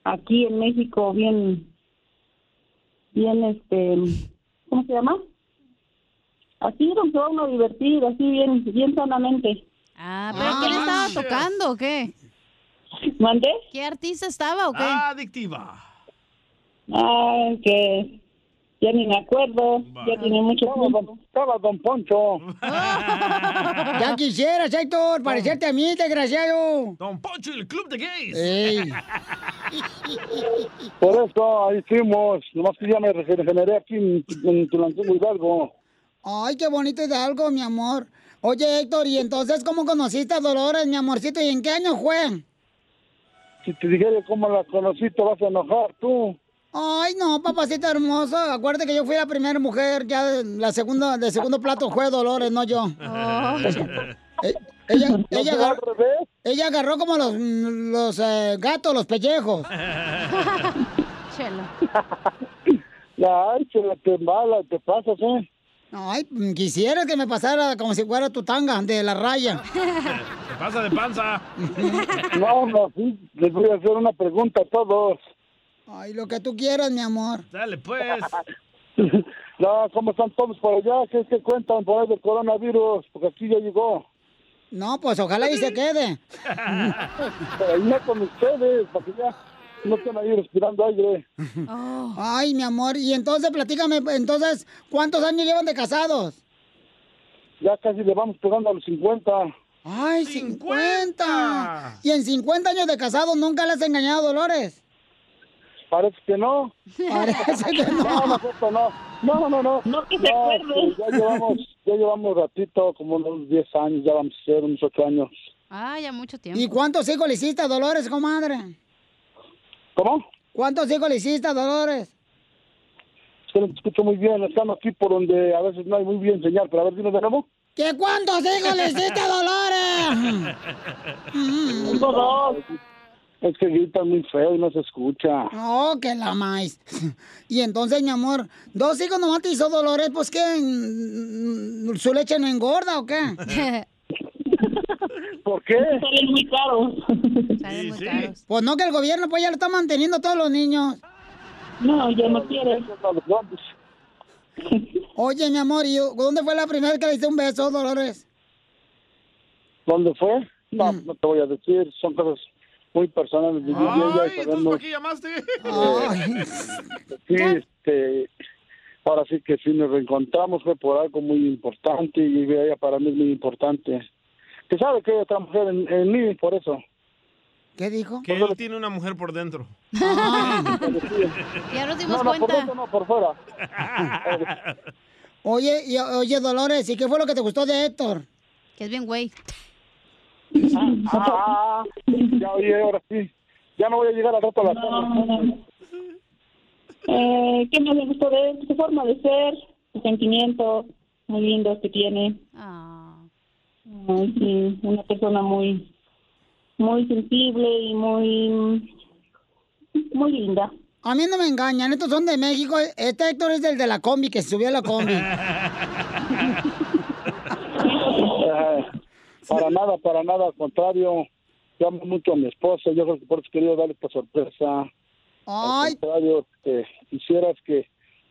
aquí en México, bien, bien, este, ¿cómo se llama? Así nos va uno divertir, así bien, bien sanamente. Ah, ¿pero quién estaba tocando o qué? ¿Mandé? ¿Qué artista estaba o qué? Adictiva. Ah, que ya ni me acuerdo, ya tiene mucho tiempo. Estaba Don Poncho. Ya quisieras, Héctor, parecerte a mí, desgraciado. Don Poncho y el Club de Gays. Ey. Por eso ahí fuimos. Nomás que ya me regeneré aquí en, en Tulancingo Hidalgo. Ay, qué bonito Hidalgo, mi amor. Oye, Héctor, ¿y entonces cómo conociste a Dolores, mi amorcito? ¿Y en qué año fue? Si te dijera cómo la conocí, te vas a enojar tú. Ay, no, papacito hermoso. Acuérdate que yo fui la primera mujer, ya la segunda, de segundo plato fue Dolores, no yo. Eh, ella, ella, agarró, ella agarró como los, los eh, gatos, los pellejos. Chelo. Ay, se la te mala, te pasas, ¿eh? Ay, quisiera que me pasara como si fuera tu tanga de la raya. Se pasa de panza. No, no, sí, les voy a hacer una pregunta a todos. Ay, lo que tú quieras, mi amor. Dale, pues. No, ¿cómo están todos por allá? ¿Qué es que cuentan por ahí del coronavirus? Porque aquí ya llegó. No, pues ojalá y se quede. Pero ahí no con ustedes, para que ya no estén ahí respirando aire. Ay, mi amor. Y entonces, platícame, entonces, ¿cuántos años llevan de casados? Ya casi le vamos pegando a los 50. ¡Ay, 50! ¿Y en 50 años de casados nunca le has engañado a Dolores? Parece que no. Parece que no. No, no, cierto, no. No, no, no. No que se acuerde. pues Ya llevamos, ya llevamos ratito, como unos 10 años, ya vamos a ser unos 8 años. Ah, ya mucho tiempo. ¿Y cuántos hijos le hiciste a Dolores, comadre? ¿Cómo? ¿Cuántos hijos le hiciste a Dolores? Es que no te escucho muy bien. Estamos aquí por donde a veces no hay muy bien señal, pero a ver, dinos de nuevo. ¿Qué cuántos hijos le hiciste a Dolores? Dos. Es que gritan muy feo y no se escucha. Oh, que la maíz. Y entonces, mi amor, dos hijos nomás te hizo Dolores, pues que su leche no engorda o qué? ¿Por qué? Salen muy caros. Salen muy caros. Pues no que el gobierno pues ya lo está manteniendo a todos los niños. No, ya no quiere. Oye, mi amor, ¿y dónde fue la primera vez que le hice un beso, Dolores? ¿Dónde fue? No, Mm. no te voy a decir. Son cosas muy personales de ella y sabemos. ¿para qué llamaste? Sí, este, ahora sí que sí nos reencontramos fue por algo muy importante y ella para mí es muy importante. Que sabe que hay otra mujer en, en mí, por eso. ¿Qué dijo? Que él tiene una mujer por dentro. Ya nos dimos No, no, por cuenta. dentro no, por fuera. Oye, y, oye, Dolores, ¿y qué fue lo que te gustó de Héctor? Que es bien güey. Ah, ya oye, ahora sí. Ya no voy a llegar al rato a la tarde. Eh, ¿Qué más me gustó de él? Su forma de ser, sus sentimientos muy lindos que tiene. Ay, sí, una persona muy, muy sensible y muy, muy linda. A mí no me engañan, estos son de México. Este Héctor es el de la combi, que se subió a la combi. Para nada, para nada, al contrario. Yo amo mucho a mi esposa, yo creo que por eso quería darle esta sorpresa. Ay. Al contrario, que quisieras que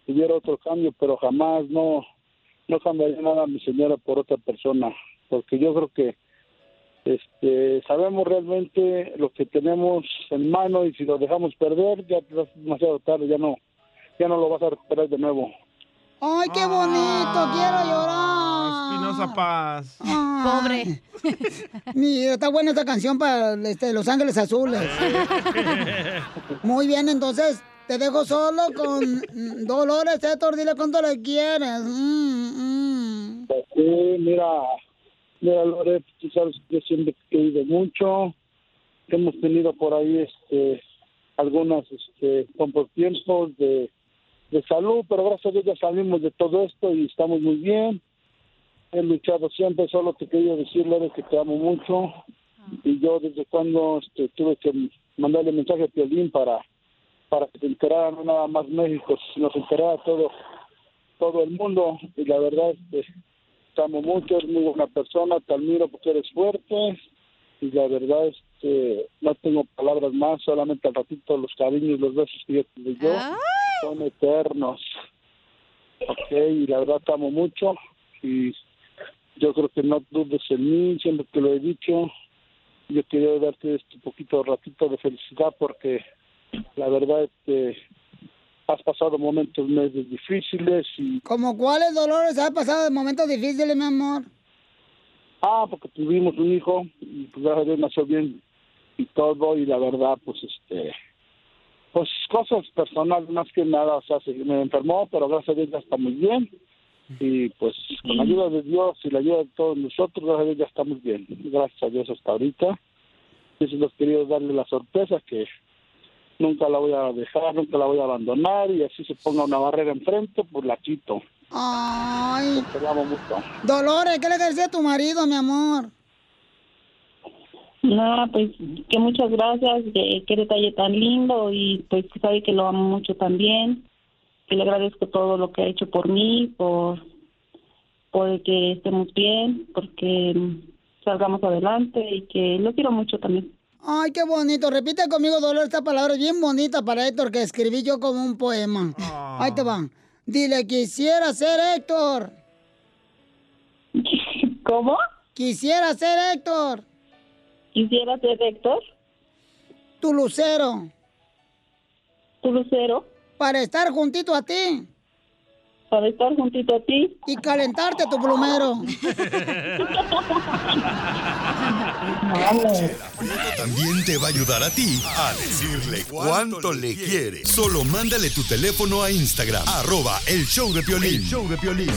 hubiera otro cambio, pero jamás no, no cambiaría nada a mi señora por otra persona, porque yo creo que este sabemos realmente lo que tenemos en mano y si lo dejamos perder ya es demasiado tarde, ya no, ya no lo vas a recuperar de nuevo. Ay, qué bonito, quiero llorar. Espinosa Paz. Pobre. Mira, está buena esta canción para este, Los Ángeles Azules. Muy bien, entonces te dejo solo con Dolores Héctor, dile cuánto le quieres. Mm, mm. Pues sí, mira, mira, Lore, tú sabes que yo siempre he querido mucho. Hemos tenido por ahí este algunas este, contratiempos de, de salud, pero gracias a Dios ya salimos de todo esto y estamos muy bien. He luchado siempre, solo te quería decir, Lore, que te amo mucho. Y yo desde cuando este, tuve que mandarle mensaje a Piolín para, para que te enterara no nada más México, sino que enterara todo, todo el mundo. Y la verdad, este, te amo mucho, eres muy buena persona, te admiro porque eres fuerte y la verdad es que no tengo palabras más, solamente al ratito los cariños y los besos que yo te doy yo. son eternos. Ok, y la verdad te amo mucho y yo creo que no dudes en mí, siempre te lo he dicho. Yo quería darte este poquito ratito de felicidad porque la verdad este has pasado momentos meses difíciles y ¿Como cuáles dolores has pasado de momentos difíciles, mi amor? ah porque tuvimos un hijo y pues gracias a Dios nació bien y todo y la verdad pues este pues cosas personales más que nada o sea se me enfermó pero gracias a Dios ya está muy bien y pues con la ayuda de Dios y la ayuda de todos nosotros gracias a Dios ya estamos bien. Gracias a Dios hasta ahorita. Y eso los quería darle la sorpresa que nunca la voy a dejar nunca la voy a abandonar y así se ponga una barrera enfrente pues la quito. Ay, te amo mucho. Dolores, ¿qué le decía a tu marido, mi amor? No, pues que muchas gracias, que qué detalle tan lindo y pues que sabe que lo amo mucho también, que le agradezco todo lo que ha hecho por mí, por, por que estemos bien, porque salgamos adelante y que lo quiero mucho también. Ay, qué bonito. Repite conmigo, Dolores, esta palabra es bien bonita para Héctor, que escribí yo como un poema. Ahí te va. Dile, quisiera ser Héctor. ¿Cómo? Quisiera ser Héctor. ¿Quisiera ser Héctor? Tu lucero. ¿Tu lucero? Para estar juntito a ti. Para estar juntito a ti. Y calentarte tu plumero. También te va a ayudar a ti a decirle cuánto le quiere. Solo mándale tu teléfono a Instagram, arroba el show de Piolín. El show de Piolín.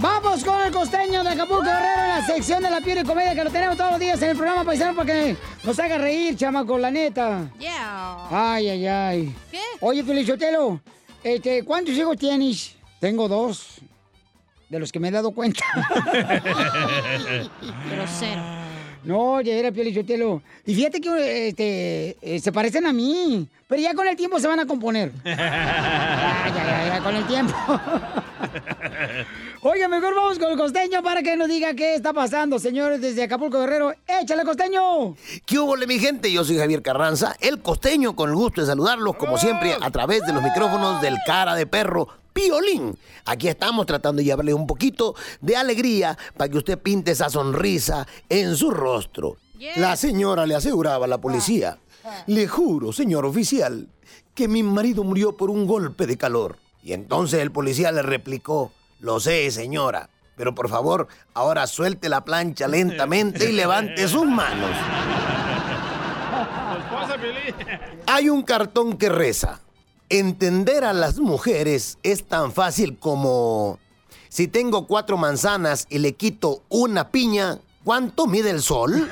Vamos con el costeño de Acapulco Guerrero en la sección de la piel y comedia que lo tenemos todos los días en el programa paisano para que nos haga reír, chamaco, la neta. Yeah. Ay, ay, ay. ¿Qué? Oye, Felichotelo, este, ¿cuántos hijos tienes? Tengo dos, de los que me he dado cuenta. Grosero. No, ya era Piolichotelo. Y fíjate que este, eh, se parecen a mí, pero ya con el tiempo se van a componer. Ya, ya, ya, ya, con el tiempo. Oye, mejor vamos con el costeño para que nos diga qué está pasando, señores, desde Acapulco Guerrero. ¡Échale, costeño! ¿Qué hubo, mi gente? Yo soy Javier Carranza, el costeño, con el gusto de saludarlos, como siempre, a través de los micrófonos del cara de perro. Piolín. Aquí estamos tratando de llevarle un poquito de alegría para que usted pinte esa sonrisa en su rostro. La señora le aseguraba a la policía, le juro, señor oficial, que mi marido murió por un golpe de calor. Y entonces el policía le replicó, lo sé, señora, pero por favor, ahora suelte la plancha lentamente y levante sus manos. Hay un cartón que reza. Entender a las mujeres es tan fácil como si tengo cuatro manzanas y le quito una piña, ¿cuánto mide el sol?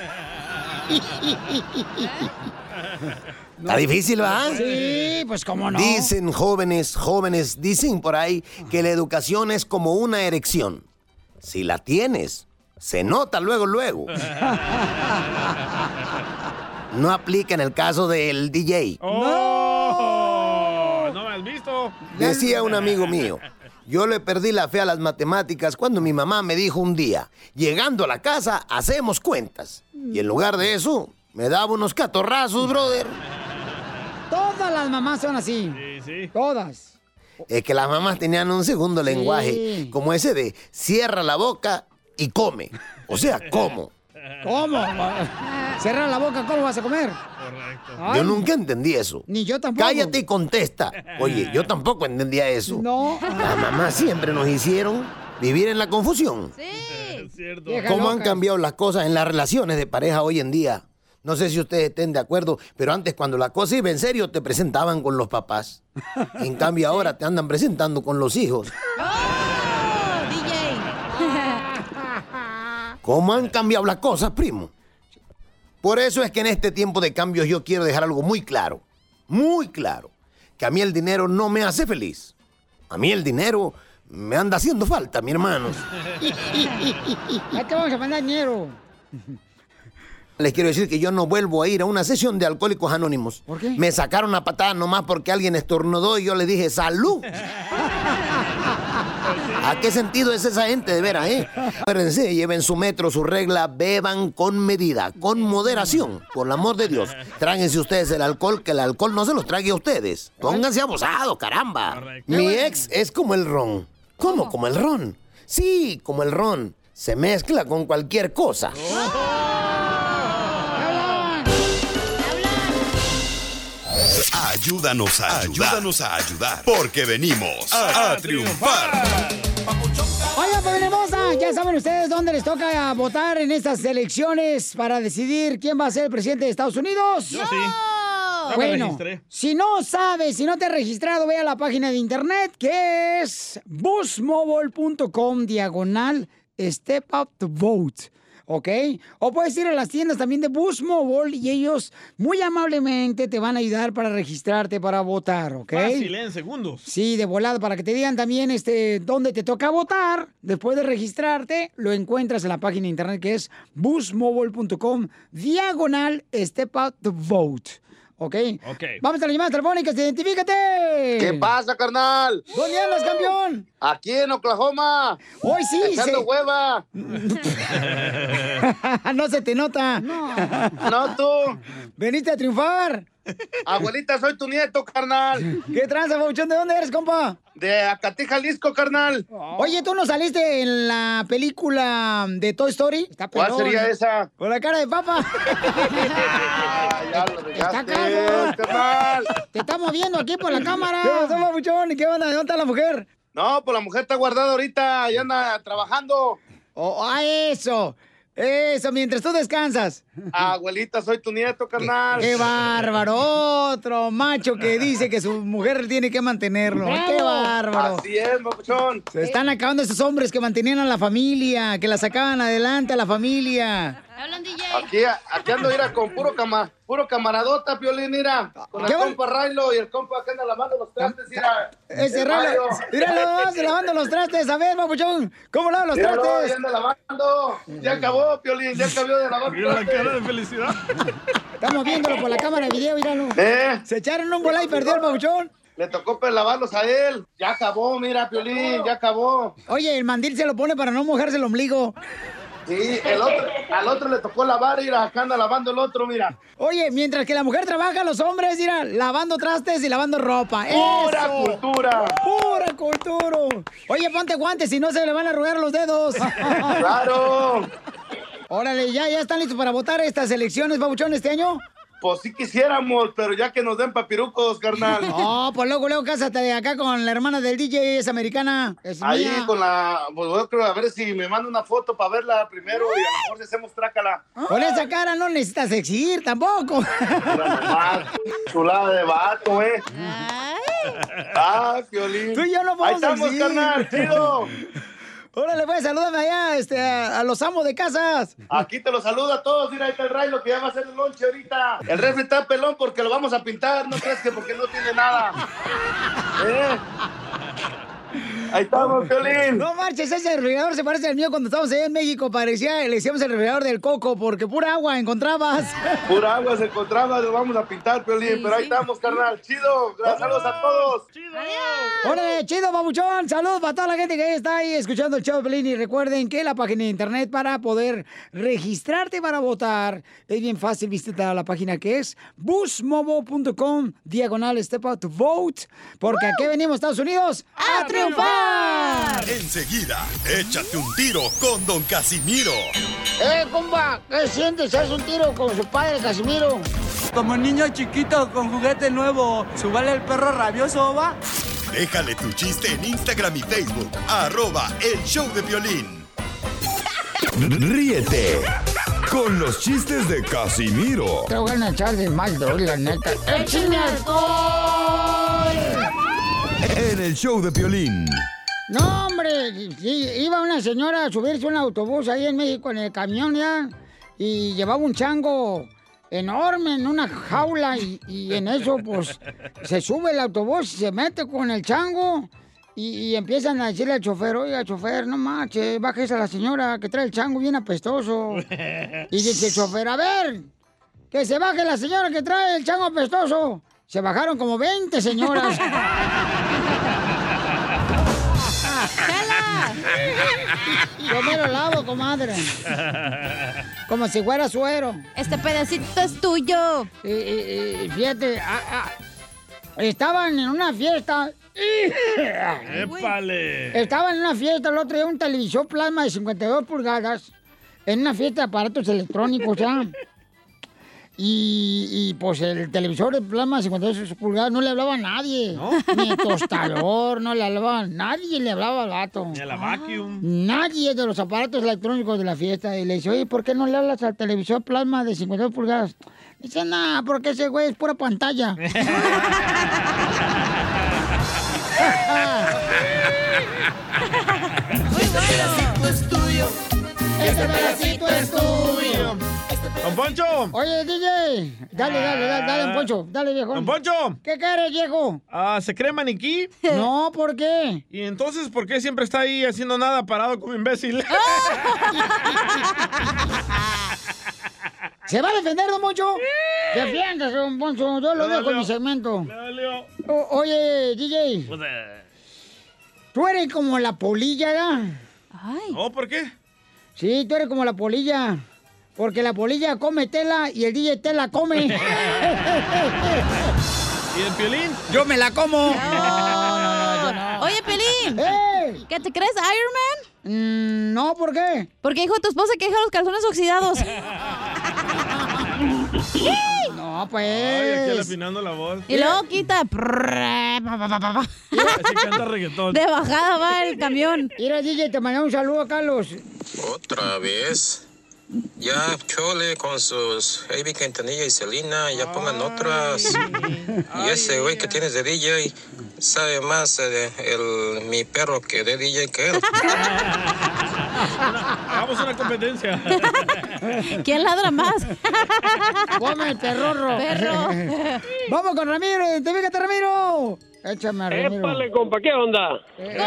Está difícil, ¿va? Sí, pues cómo no. Dicen jóvenes, jóvenes, dicen por ahí que la educación es como una erección. Si la tienes, se nota luego, luego. No aplica en el caso del DJ. ¡Oh! ¿No me has visto? Decía un amigo mío, yo le perdí la fe a las matemáticas cuando mi mamá me dijo un día, llegando a la casa, hacemos cuentas. Y en lugar de eso, me daba unos catorrazos, brother. Todas las mamás son así. Sí, sí. Todas. Es que las mamás tenían un segundo lenguaje, como ese de cierra la boca y come. O sea, como. ¿Cómo? Cierra la boca, ¿cómo vas a comer? Yo nunca entendí eso. Ni yo tampoco. Cállate y contesta. Oye, yo tampoco entendía eso. No. Las mamás siempre nos hicieron vivir en la confusión. Es cierto. ¿Cómo han cambiado las cosas en las relaciones de pareja hoy en día? No sé si ustedes estén de acuerdo, pero antes cuando la cosa iba en serio te presentaban con los papás. En cambio ahora te andan presentando con los hijos. ¿Cómo han cambiado las cosas, primo? Por eso es que en este tiempo de cambios yo quiero dejar algo muy claro, muy claro, que a mí el dinero no me hace feliz. A mí el dinero me anda haciendo falta, mi hermano. Ahí te vamos a mandar dinero. Les quiero decir que yo no vuelvo a ir a una sesión de alcohólicos anónimos. ¿Por qué? Me sacaron a patada nomás porque alguien estornudó y yo le dije salud. ¿A qué sentido es esa gente de veras, eh? Acuérdense, lleven su metro, su regla, beban con medida, con moderación, por el amor de Dios. Tráguense ustedes el alcohol, que el alcohol no se los trague a ustedes. Pónganse abusados, caramba. Mi ex es como el ron. ¿Cómo? ¿Como el ron? Sí, como el ron. Se mezcla con cualquier cosa. Ayúdanos a ayudar. Ayúdanos a ayudar. Porque venimos a, a triunfar. Oigan, familia hermosa, ya saben ustedes dónde les toca votar en estas elecciones para decidir quién va a ser el presidente de Estados Unidos. Yo sí. Me Bueno, registré. si no sabes, si no te has registrado, ve a la página de internet que es busmobile.com diagonal step up to vote. ¿Ok? O puedes ir a las tiendas también de Boost Mobile y ellos muy amablemente te van a ayudar para registrarte para votar, ¿ok? Fácil, ¿eh? en segundos. Sí, de volada, para que te digan también este, dónde te toca votar. Después de registrarte, lo encuentras en la página de internet que es boostmobile.com, diagonal step out to vote. ¿Ok? Ok. Vamos a las llamadas telefónicas, identifícate. ¿Qué pasa, carnal? ¿Dónde andas, campeón? Aquí en Oklahoma. Hoy sí. Echando se- hueva. no se te nota. No. No, tú. Veniste a triunfar. Abuelita, soy tu nieto, carnal. ¿Qué tranza, Bauchón? ¿De dónde eres, compa? De Acatí, Jalisco, carnal. Oye, ¿tú no saliste en la película de Toy Story? Está ¿Cuál pelón. sería esa? Con la cara de papa. Ah, ya lo Está dejaste, carnal. Te estamos viendo aquí por la cámara. ¿Qué pasó, papuchón? ¿Y qué onda? ¿Dónde está la mujer? No, pues la mujer está guardada ahorita, ya anda trabajando. Oh, ah, eso. Eso, mientras tú descansas. Abuelita, soy tu nieto, carnal. ¡Qué bárbaro! Otro macho que dice que su mujer tiene que mantenerlo. ¡Qué bárbaro! Así es, papuchón. Se están acabando esos hombres que mantenían a la familia, que la sacaban adelante a la familia. Aquí, aquí ando, mira, con puro, cama, puro camaradota, Piolín, mira. Con el ¿Qué va- compa Railo y el compa que anda lavando los trastes, mira. Ese. Mario. Míralo, se lavando los trastes. A ver, papuchón, ¿cómo lavan los Míralo, trastes? ya anda lavando. Ya acabó, Piolín, ya acabó de lavar Mira la cara de felicidad. Estamos viéndolo por la cámara de video, míralo. ¿Eh? Se echaron un bola y perdió el papuchón. Le tocó pues lavarlos a él. Ya acabó, mira, Piolín, ya acabó. Oye, el mandil se lo pone para no mojarse el ombligo. Sí, el otro, al otro le tocó lavar y acá anda lavando el otro, mira. Oye, mientras que la mujer trabaja, los hombres, mira, lavando trastes y lavando ropa. ¡Pura ¡Eso! cultura! ¡Pura cultura! Oye, ponte guantes, si no se le van a arrugar los dedos. ¡Claro! Órale, ¿ya, ya están listos para votar estas elecciones, babuchón, este año? Pues sí quisiéramos, pero ya que nos den papirucos, carnal. No, pues luego, luego cásate de acá con la hermana del DJ, es americana. Es Ahí mía. con la, pues yo creo a ver si me manda una foto para verla primero y a lo mejor si hacemos trácala. Con esa cara no necesitas exigir tampoco. Chulada de vato, eh. Ah, Piolín. Tú y yo no Ahí vamos a estamos, exigir. carnal, chido. Órale, pues, salúdame allá este, a, a los amos de casas. Aquí te lo saluda a todos. Mira, ahí está el Railo que ya va a hacer el lonche ahorita. El refri está pelón porque lo vamos a pintar. No crees que porque no tiene nada. ¿Eh? Ahí estamos, Piolín. No marches, ese refrigerador se parece al mío cuando estábamos allá en México. Parecía, le decíamos el refrigerador del coco porque pura agua encontrabas. Pura agua se encontraba, lo vamos a pintar, Piolín. pero ahí estamos, carnal. Chido. Saludos a todos. Órale, chido, babuchón. Saludos para toda la gente que está ahí escuchando el show Pelín. Y recuerden que la página de internet para poder registrarte para votar es bien fácil. Visita la página que es busmobo.com diagonal step out to vote. Porque aquí venimos, Estados Unidos, a triunfar. Enseguida, échate un tiro con Don Casimiro. ¡Eh, compa! ¿Qué sientes? ¿Haz un tiro con su padre, Casimiro? Como niño chiquito con juguete nuevo, ¿subale el perro rabioso, va? Déjale tu chiste en Instagram y Facebook, arroba el show de violín. Ríete con los chistes de Casimiro Te voy a echar de mal, la neta. ¡Échame en el show de violín. No, hombre, sí, iba una señora a subirse a un autobús ahí en México en el camión ya y llevaba un chango enorme en una jaula y, y en eso pues se sube el autobús y se mete con el chango y, y empiezan a decirle al chofer, oiga chofer, no manches, bájese a la señora que trae el chango bien apestoso. Y dice el chofer, a ver, que se baje la señora que trae el chango apestoso. Se bajaron como 20 señoras. Yo me lo lavo, comadre. Como si fuera suero. Este pedacito es tuyo. Y, y- y fíjate, ah, ah, estaban en una fiesta. ¡Épale! Estaba en una fiesta el otro día, un televisor plasma de 52 pulgadas, en una fiesta de aparatos electrónicos, ¿ya? Y, y, pues el televisor de plasma de 52 pulgadas no le hablaba a nadie. Ni el tostador, no le hablaba a nadie, le hablaba al gato. Ni a la vacuum. Nadie de los aparatos electrónicos de la fiesta. Y le dice, oye, ¿por qué no le hablas al televisor plasma de 52 pulgadas? Dice, nada, porque ese güey es pura pantalla. Este pedacito es tuyo. Este Poncho! Oye, DJ, dale, dale, dale, dale, don Poncho, dale, viejo. ¡Don Poncho! ¿Qué quieres, viejo? Ah, ¿Se cree maniquí? No, ¿por qué? ¿Y entonces por qué siempre está ahí haciendo nada parado como imbécil? ¿Se va a defender, don Poncho? Defiéndase, don Poncho, yo lo dejo en mi segmento. O- oye, DJ, Pues, eh, tú eres como la polilla, ¿verdad? ¿Oh, por qué? Sí, tú eres como la polilla. Porque la polilla come tela y el DJ tela come. ¿Y el piolín? Yo me la como. Oye, Pelín. ¡Ey! ¿Qué te crees, Iron Man? no, ¿por qué? Porque dijo tu esposa que deja los calzones oxidados. No, Ay, pues. aquí afinando la voz. y luego quita. Así canta reggaetón. De bajada va el camión. Mira, DJ, te mandamos un saludo a Carlos. Otra vez. Ya Chole con sus Heavy Quintanilla y Selena, ya pongan otras. Y ese güey que tienes de DJ sabe más eh, de el, mi perro que de DJ que él. Hagamos una competencia. ¿Quién ladra más? Come el perrorro. Perro. Vamos con Ramiro, identifícate, Ramiro. Échame a Ramiro. Épale, compa, ¿qué onda? Con él,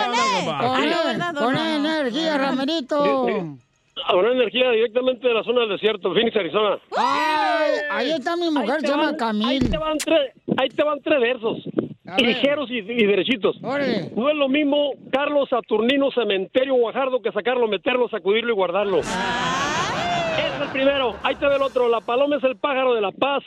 con él, con energía, Ramirito. Habrá energía directamente de la zona del desierto, Phoenix, Arizona. Ay, ahí está mi mujer, se te llama van- Camil. Ahí te van tres, ahí te van tres versos. ver. Ligeros y, y derechitos. Órale. No es lo mismo Carlos Saturnino Cementerio Guajardo que sacarlo, meterlo, sacudirlo y guardarlo. Ese es el primero. Ahí te ve el otro. La paloma es el pájaro de la paz.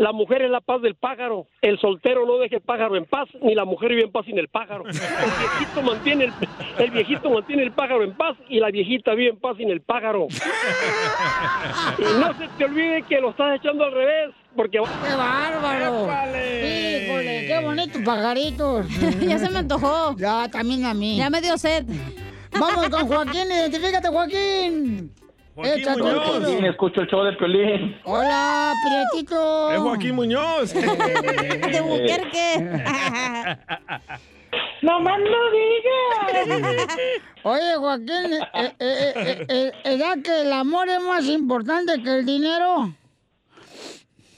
La mujer es la paz del pájaro. El soltero no deja el pájaro en paz, ni la mujer vive en paz sin el pájaro. El viejito mantiene el, el viejito mantiene el pájaro en paz y la viejita vive en paz sin el pájaro. Y no se te olvide que lo estás echando al revés, porque ¡Qué bárbaro! Híjole, qué bonitos pajaritos. Ya se me antojó. Ya, también a mí. Ya me dio sed. Vamos con Joaquín, identifícate, Joaquín. Échate un tiro. Sí, escucho el show de Piolín. Hola, Prietito. Es Joaquín Muñoz. De Buquerque. ¡No más no digas! Oye, Joaquín, eh, eh, eh, eh, eh, ¿verdad que el amor es más importante que el dinero?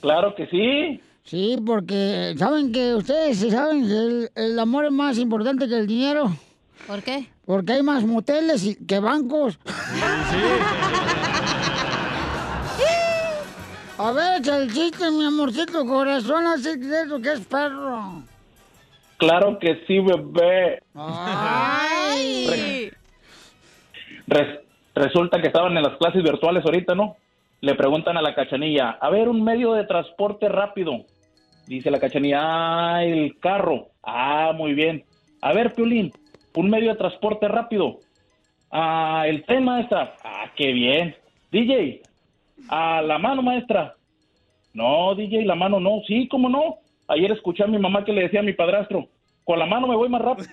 Claro que sí. Sí, porque saben que ustedes saben que el, el amor es más importante que el dinero. ¿Por qué? Porque hay más moteles y- que bancos. A ver, el chiste, mi amorcito corazón, así que eso que es perro. Claro que sí, bebé. Ay. Res- resulta que estaban en las clases virtuales ahorita, ¿no? Le preguntan a la cachanilla, a ver, un medio de transporte rápido. Dice la cachanilla, ah, el carro. Ah, muy bien. A ver, Piolín, un medio de transporte rápido. Ah, el tren, maestra. Ah, qué bien. DJ, a la mano, maestra. No, DJ, la mano no. Sí, cómo no. Ayer escuché a mi mamá que le decía a mi padrastro, con la mano me voy más rápido.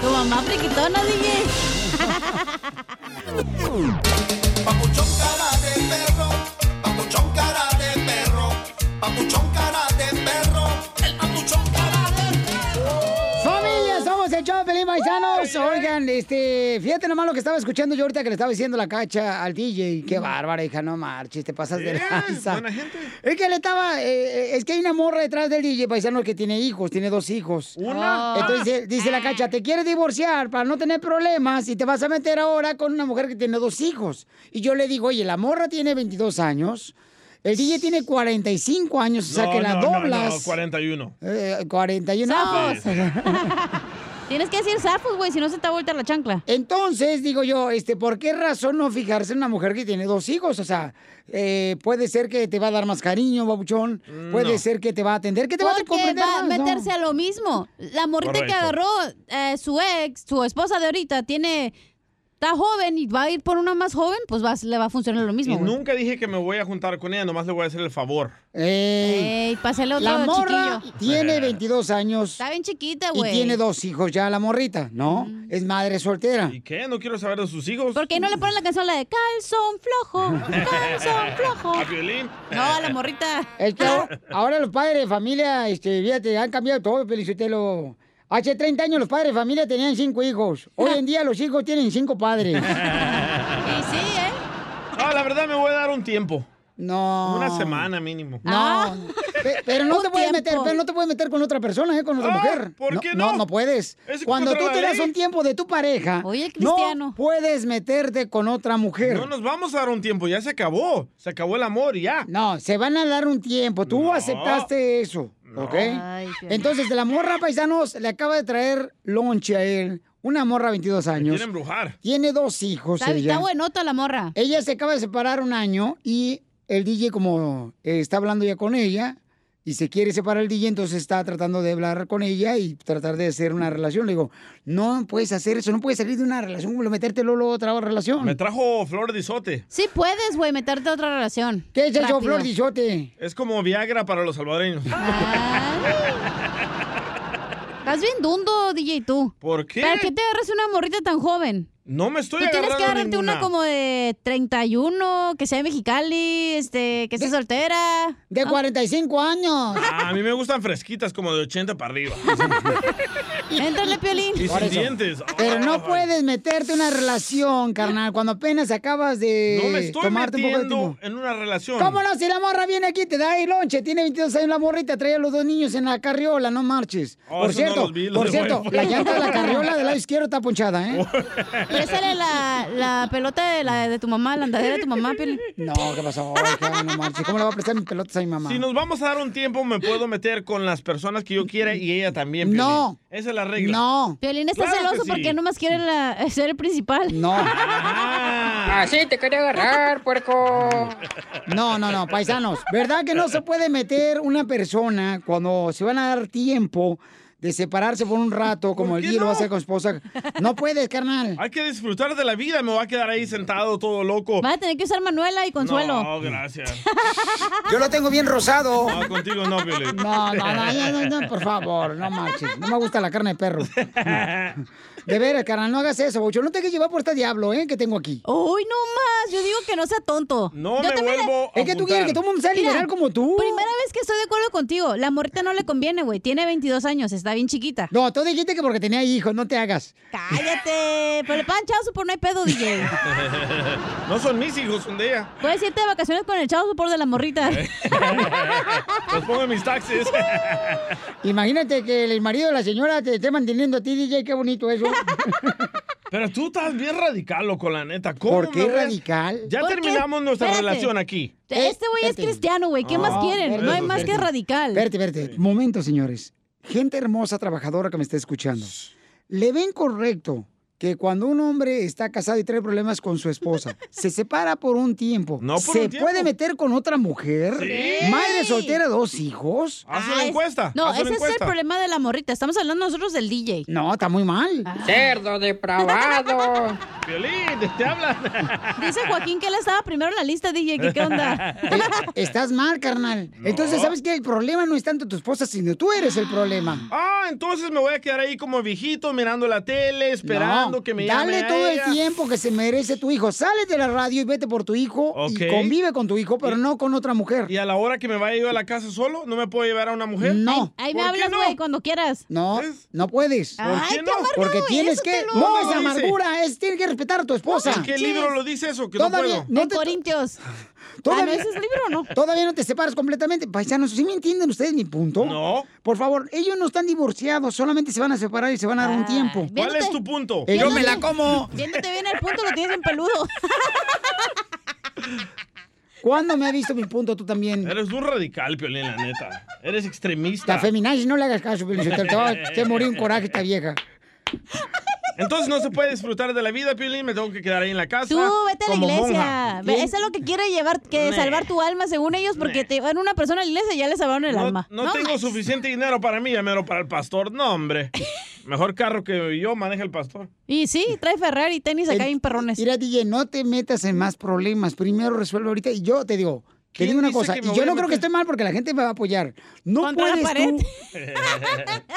Tu mamá friquitona, DJ. Papuchón cara de perro, papuchón cara el show Pelín Paisanos. Oigan, este, fíjate nomás lo que estaba escuchando yo ahorita que le estaba diciendo la cacha al DJ. Qué bárbara, hija, no marches, te pasas de lanza. buena gente. Es que le estaba, eh, eh, es que hay una morra detrás del DJ paisano que tiene hijos, tiene dos hijos. ¿Una? Entonces dice, la cacha, te quieres divorciar para no tener problemas y te vas a meter ahora con una mujer que tiene dos hijos. Y yo le digo, oye, la morra tiene 22 años. El DJ tiene 45 años, o sea que la no, no, doblas. No, 41. Eh, 41 Zafos. Tienes que decir zafos, güey, si no se te va a voltear la chancla. Entonces, digo yo, este, ¿por qué razón no fijarse en una mujer que tiene dos hijos? O sea, eh, puede ser que te va a dar más cariño, babuchón. Puede No. ser que te va a atender, que te va a comprender va a meterse a lo mismo. La morrita que agarró eh, su ex, su esposa de ahorita, tiene... Está joven y va a ir por una más joven, pues va, le va a funcionar lo mismo. Y güey. nunca dije que me voy a juntar con ella, nomás le voy a hacer el favor. Ey, pásale otro la morra chiquillo. tiene 22 años. Está bien chiquita, Y güey. tiene dos hijos ya, la morrita, ¿no? Es madre soltera. ¿Y qué? No quiero saber de sus hijos. ¿Por qué no le ponen la canción la de calzón flojo? Calzón flojo. ¿A violín? No, a la morrita. Es que ahora, ahora los padres de familia, este, fíjate, han cambiado todo, Felicitelo. Hace 30 años los padres de familia tenían cinco hijos. Hoy en día los hijos tienen cinco padres. Y sí, ¿eh? No, la verdad me voy a dar un tiempo. No. Una semana mínimo. No. Pe- Pero no te puedes meter, pero no te puedes meter con otra persona, ¿eh? Con otra Ah, mujer. ¿por qué no? No, no puedes. Es Cuando tú te das un tiempo de tu pareja, no puedes meterte con otra mujer. No nos vamos a dar un tiempo, ya se acabó. Se acabó el amor y ya. No, se van a dar un tiempo. Tú aceptaste eso, ¿ok? Ay, qué- Entonces, de la morra, paisanos, le acaba de traer lonche a él. Una morra de 22 años. Quieren embrujar. Tiene dos hijos Está, ella. está buenota la morra. Ella se acaba de separar un año y el DJ, como eh, está hablando ya con ella y se quiere separar el DJ, entonces está tratando de hablar con ella y tratar de hacer una relación. Le digo, no puedes hacer eso, no puedes salir de una relación, meterte luego a otra relación. Me trajo flor de isote. Sí puedes, güey, meterte a otra relación. ¿Qué es eso, flor de isote? Es como Viagra para los salvadoreños. Estás bien dundo, DJ, tú. ¿Por qué? ¿Para qué te agarras una morrita tan joven? No me estoy Tú tienes que agarrarte ninguna. una como de 31, que sea de Mexicali, este, que esté soltera. De 45 años. Ah, a mí me gustan fresquitas como de 80 para arriba. Éntrale, Piolín. Y sin dientes. Pero no puedes meterte en una relación, carnal, cuando apenas acabas de No me estoy tomarte un poco de tiempo. en una relación. ¿Cómo no? Si la morra viene aquí, te da el lonche, tiene 22 años la morrita, trae a los dos niños en la carriola, no marches. Oh, por no cierto, los vi, los por cierto, la llanta de la carriola del lado izquierdo está ponchada, ¿eh? Présale la, la pelota de, la, de tu mamá, la andadera de tu mamá, Piolín. No, ¿qué pasó? Hija, no marches. ¿Cómo le va a prestar mis pelotas a mi mamá? Si nos vamos a dar un tiempo, me puedo meter con las personas que yo quiera y ella también. Piolín. No. Esa es la regla. No. Piolín está Claro celoso sí. porque nomás quiere la- ser el principal. No. Así te quería agarrar, puerco. No, no, no, paisanos. ¿Verdad que no se puede meter una persona cuando se van a dar tiempo de separarse por un rato, como el día lo va a no? hacer con su esposa? No puedes, carnal. Hay que disfrutar de la vida. Me voy a quedar ahí sentado todo loco. Va a tener que usar Manuela y Consuelo. No, gracias. Yo lo tengo bien rosado. No, contigo no, Piolín. No, no, no, no, no, por favor, no marches. No me gusta la carne de perro. De veras, carnal, no hagas eso, Bocho. No te que llevar por este diablo, ¿eh? Que tengo aquí. Uy, no más. Yo digo que no sea tonto. No Yo me vuelvo a Es que tú quieres que todo el mundo sea liberal como tú. Primera vez que estoy de acuerdo contigo. La morrita no le conviene, güey. Tiene 22 años, está bien chiquita. No, tú dijiste que porque tenía hijos, no te hagas. Cállate. Pero le pagan chavo por no hay pedo, DJ. No son mis hijos, son de ella. Puedes irte de vacaciones con el chavo por de la morrita. Los pongo en mis taxis. Imagínate que el marido de la señora te esté manteniendo a ti, DJ, qué bonito eso. Pero tú estás bien radical, loco, la neta. ¿Cómo ¿Por qué me ves? radical? Ya terminamos nuestra Espérate. relación aquí. Este güey es cristiano, güey. ¿Qué más Ah, quieren? No hay más que radical. Espérate, espérate. Momento, señores. Gente hermosa, trabajadora que me está escuchando. ¿Le ven correcto que cuando un hombre está casado y trae problemas con su esposa, se separa por un tiempo, No por ¿se un tiempo. puede meter con otra mujer? Sí. Madre soltera, dos hijos. Haz Ah, una es- encuesta. No, ese es el problema de la morrita. Estamos hablando nosotros del DJ. No, está muy mal. Cerdo depravado. Violín, te hablan. Dice Joaquín que él estaba primero en la lista, DJ. ¿Qué, qué onda? Eh, Estás mal, carnal. Entonces, ¿sabes qué? El problema no es tanto tu esposa, sino tú eres el problema. Ah, entonces me voy a quedar ahí como viejito mirando la tele, esperando No, que me llame Dale a todo ella. el tiempo que se merece tu hijo. Sales de la radio y vete por tu hijo y convive con tu hijo, pero no con otra mujer. Y a la hora que me vaya yo a la casa solo, ¿no me puedo llevar a una mujer? No. Ahí me ¿Por qué hablas, no? güey, cuando quieras. No, no puedes. ¿Por Ay, qué qué no? amargado Porque tienes eso, que. lo- No es amargura, es tienes que respetar a tu esposa. ¿En qué libro lo dice eso? Que Todavía no puedo. no te- Corintios. Todavía- Ah, ¿no? ¿Ese es libro o no? Todavía no te separas completamente. Paisanos, ¿sí me entienden ustedes mi punto? No. Por favor, ellos no están divorciados, solamente se van a separar y se van a dar un Ay, tiempo. ¿Cuál Viéndote- es tu punto? Eh, yo me la como. Viéndote bien el punto, lo tienes en peludo. ¿Cuándo me ha visto mi punto tú también? Eres un radical, Piolín, la neta. Eres extremista. La feminazi, no le hagas caso, Piolín, te va a te morir un coraje esta vieja. Entonces no se puede disfrutar de la vida, Piolín. Me tengo que quedar ahí en la casa. Tú vete a la iglesia. Eso es lo que quiere llevar, que Nah. salvar tu alma según ellos, porque te van una persona a la iglesia y ya le salvaron el No, alma. no tengo suficiente dinero para mí, ya mero para el pastor. No, hombre. Mejor carro que yo maneja el pastor. Y sí, trae Ferrari y tenis acá en perrones. Mira, DJ, no te metas en más problemas. Primero resuelve ahorita. Y yo te digo, te ¿Quién digo una cosa. que Y yo voy a no creo que esté mal porque la gente me va a apoyar. No puedes tú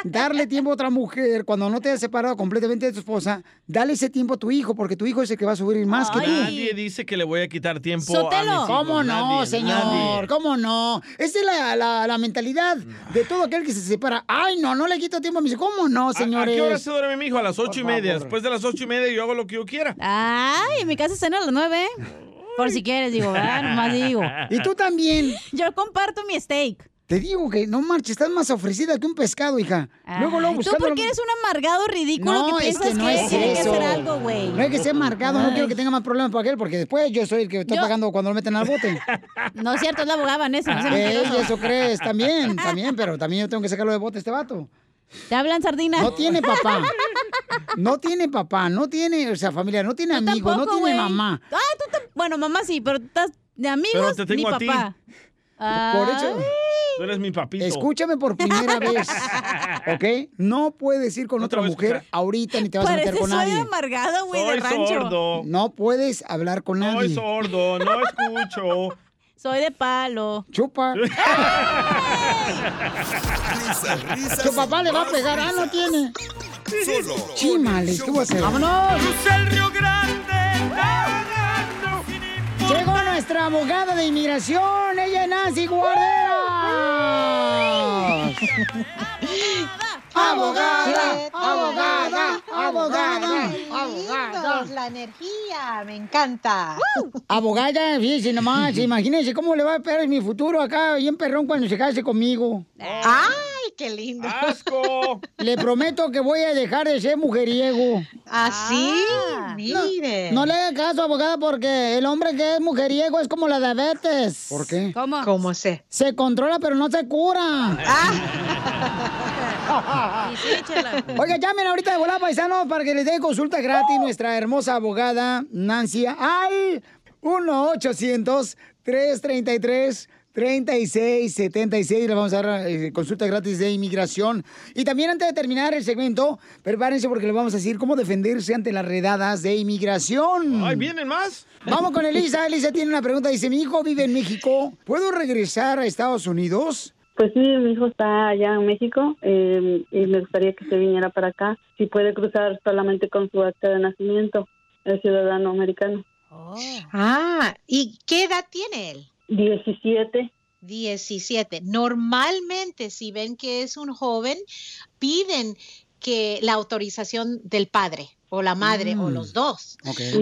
darle tiempo a otra mujer cuando no te has separado completamente de tu esposa. Dale ese tiempo a tu hijo porque tu hijo es el que va a sufrir más que tú. Nadie dice que le voy a quitar tiempo a mis Sotelo. hijos. ¿Cómo no, Nadie, señor? nadie. ¿Cómo no? Esa es la, la- la mentalidad de todo aquel que se separa. Ay, no, no le quito tiempo a mis hijos. ¿Cómo no, ¿A- señores? ¿A qué hora se duerme mi hijo? A las ocho y media. favor. Después de las ocho y media yo hago lo que yo quiera. Ay, en mi casa cena a las nueve. Por si quieres, digo, ¿verdad? Nomás digo. Y tú también. Yo comparto mi steak. Te digo que no marches, estás más ofrecida que un pescado, hija. Luego, luego ¿Tú buscando. por qué eres un amargado ridículo No, que es que no es tiene que eso. hacer algo, güey? No hay que ser marcado, no quiero que tenga más problemas para aquel, porque después yo soy el que está Yo- pagando cuando lo meten al bote. No es cierto, es la abogada Vanessa, no Ey, eso crees, también, también, pero también yo tengo que sacarlo de bote este vato. Te hablan sardina. No tiene papá. No tiene papá, no tiene, o sea, familia, no tiene amigos, no tiene güey. mamá. Ah, tú tam- Bueno, mamá sí, pero estás de amigos, Pero te tengo mi a ti. papá. Por eso. Tú eres mi papito. Escúchame por primera vez, ¿ok? No puedes ir con No te otra mujer escuchar. ahorita ni te vas a meter Parece con soy nadie. amargada, güey, de Soy rancho. sordo. No puedes hablar con Soy nadie. sordo, no escucho. Soy de palo. Chupa. Risas, risas. Tu papá le va a pegar, ah, no tiene. Solo Chimales, ¿qué voy a hacer? ¡Vámonos! el Río Grande, Llegó nuestra abogada de inmigración, ella es Nancy Guarderas. Abogada, abogada, abogada, abogada. La energía, me encanta. Abogada, fíjese nomás, imagínense cómo le va a esperar mi futuro acá, bien perrón, cuando se case conmigo. Ay, qué lindo. ¡Asco! Le prometo que voy a dejar de ser mujeriego. Así, mire. No le haga caso, abogada, porque el hombre que es mujeriego es como la diabetes. ¿Por qué? ¿Cómo? ¿Cómo sé? Se controla, pero no se cura. Y sí, chela. Oiga, llamen ahorita de volada, paisanos, para que les dé consulta gratis nuestra hermosa abogada Nancy al 1-800-333-3676. Le vamos a dar eh, consulta gratis de inmigración. Y también antes de terminar el segmento, prepárense porque les vamos a decir cómo defenderse ante las redadas de inmigración. ¡Ay, vienen más! Vamos con Elisa. Elisa tiene una pregunta. Dice, mi hijo vive en México. ¿Puedo regresar a Estados Unidos? Pues sí, mi hijo está allá en México eh, y me gustaría que se viniera para acá. Si puede cruzar solamente con su acta de nacimiento, el ciudadano americano. Ah, ¿y qué edad tiene él? 17. 17. Normalmente, si ven que es un joven, piden que la autorización del padre o la madre o los dos.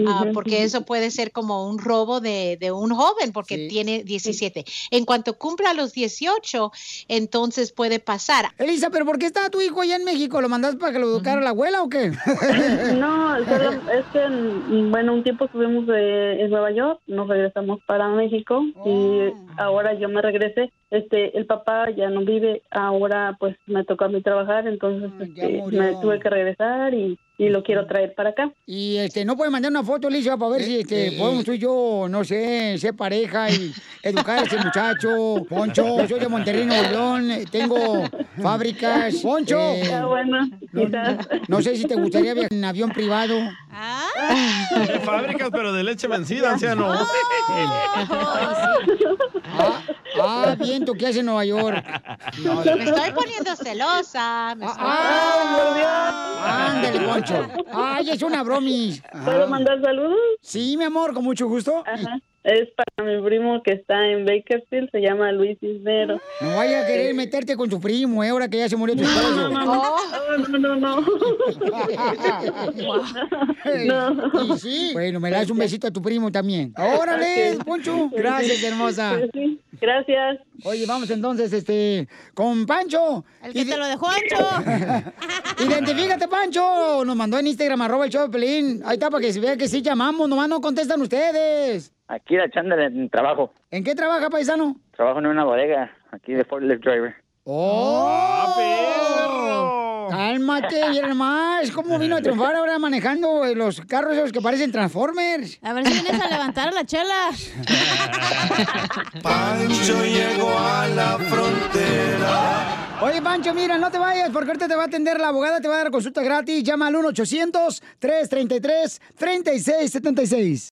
Ah, porque eso puede ser como un robo de, de un joven porque tiene 17. En cuanto cumpla los 18, entonces puede pasar. Elisa, ¿pero por qué está tu hijo allá en México? ¿Lo mandaste para que lo educara la abuela o qué? No, solo es que, mm, bueno, un tiempo estuvimos de, en Nueva York, nos regresamos para México y ahora yo me regresé. Este, el papá ya no vive, ahora pues me tocó a mí trabajar, entonces este, murió. me tuve que regresar y, y lo quiero traer para acá. Y este, no puede mandar una foto, Elisa, para ver si este, podemos tú y yo, no sé, ser pareja y educar a ese muchacho. Poncho, yo soy de Monterrey, Nuevo León, eh, tengo fábricas. Poncho. Ah, bueno, no, no sé si te gustaría viajar en avión privado. De fábricas, pero de leche vencida, anciano. Ah, ah, bien, ¿tú qué haces en Nueva York? Me estoy poniendo celosa. me estoy- Ándale, Poncho. Ay, es una bromis. ¿Puedo mandar saludos? Sí, mi amor, con mucho gusto. Ajá. Es para mi primo que está en Bakersfield, se llama Luis Cisnero. No vaya a querer meterte con tu primo, eh, ahora que ya se murió tu esposo. no, no, no, no. Y sí. Bueno, me das un besito a tu primo también. Órale, Ok. Poncho. Gracias, hermosa. Pues sí, Gracias. Oye, vamos entonces, este, con Pancho. El que te lo dejó ancho. Identifícate, Pancho. Nos mandó en Instagram, arroba el show de Pelín. Ahí está, para que se vea que sí llamamos. Nomás no contestan ustedes. Aquí echándole en trabajo. ¿En qué trabaja, paisano? Trabajo en una bodega, aquí de forklift driver. ¡Oh! Cálmate, bien más. ¿Cómo vino a triunfar ahora manejando los carros esos que parecen Transformers? A ver si vienes a levantar a la chela. Pancho llegó a la frontera. Oye, Pancho, mira, no te vayas porque ahorita te va a atender la abogada, te va a dar consulta gratis. Llama al 1-800-333-3676.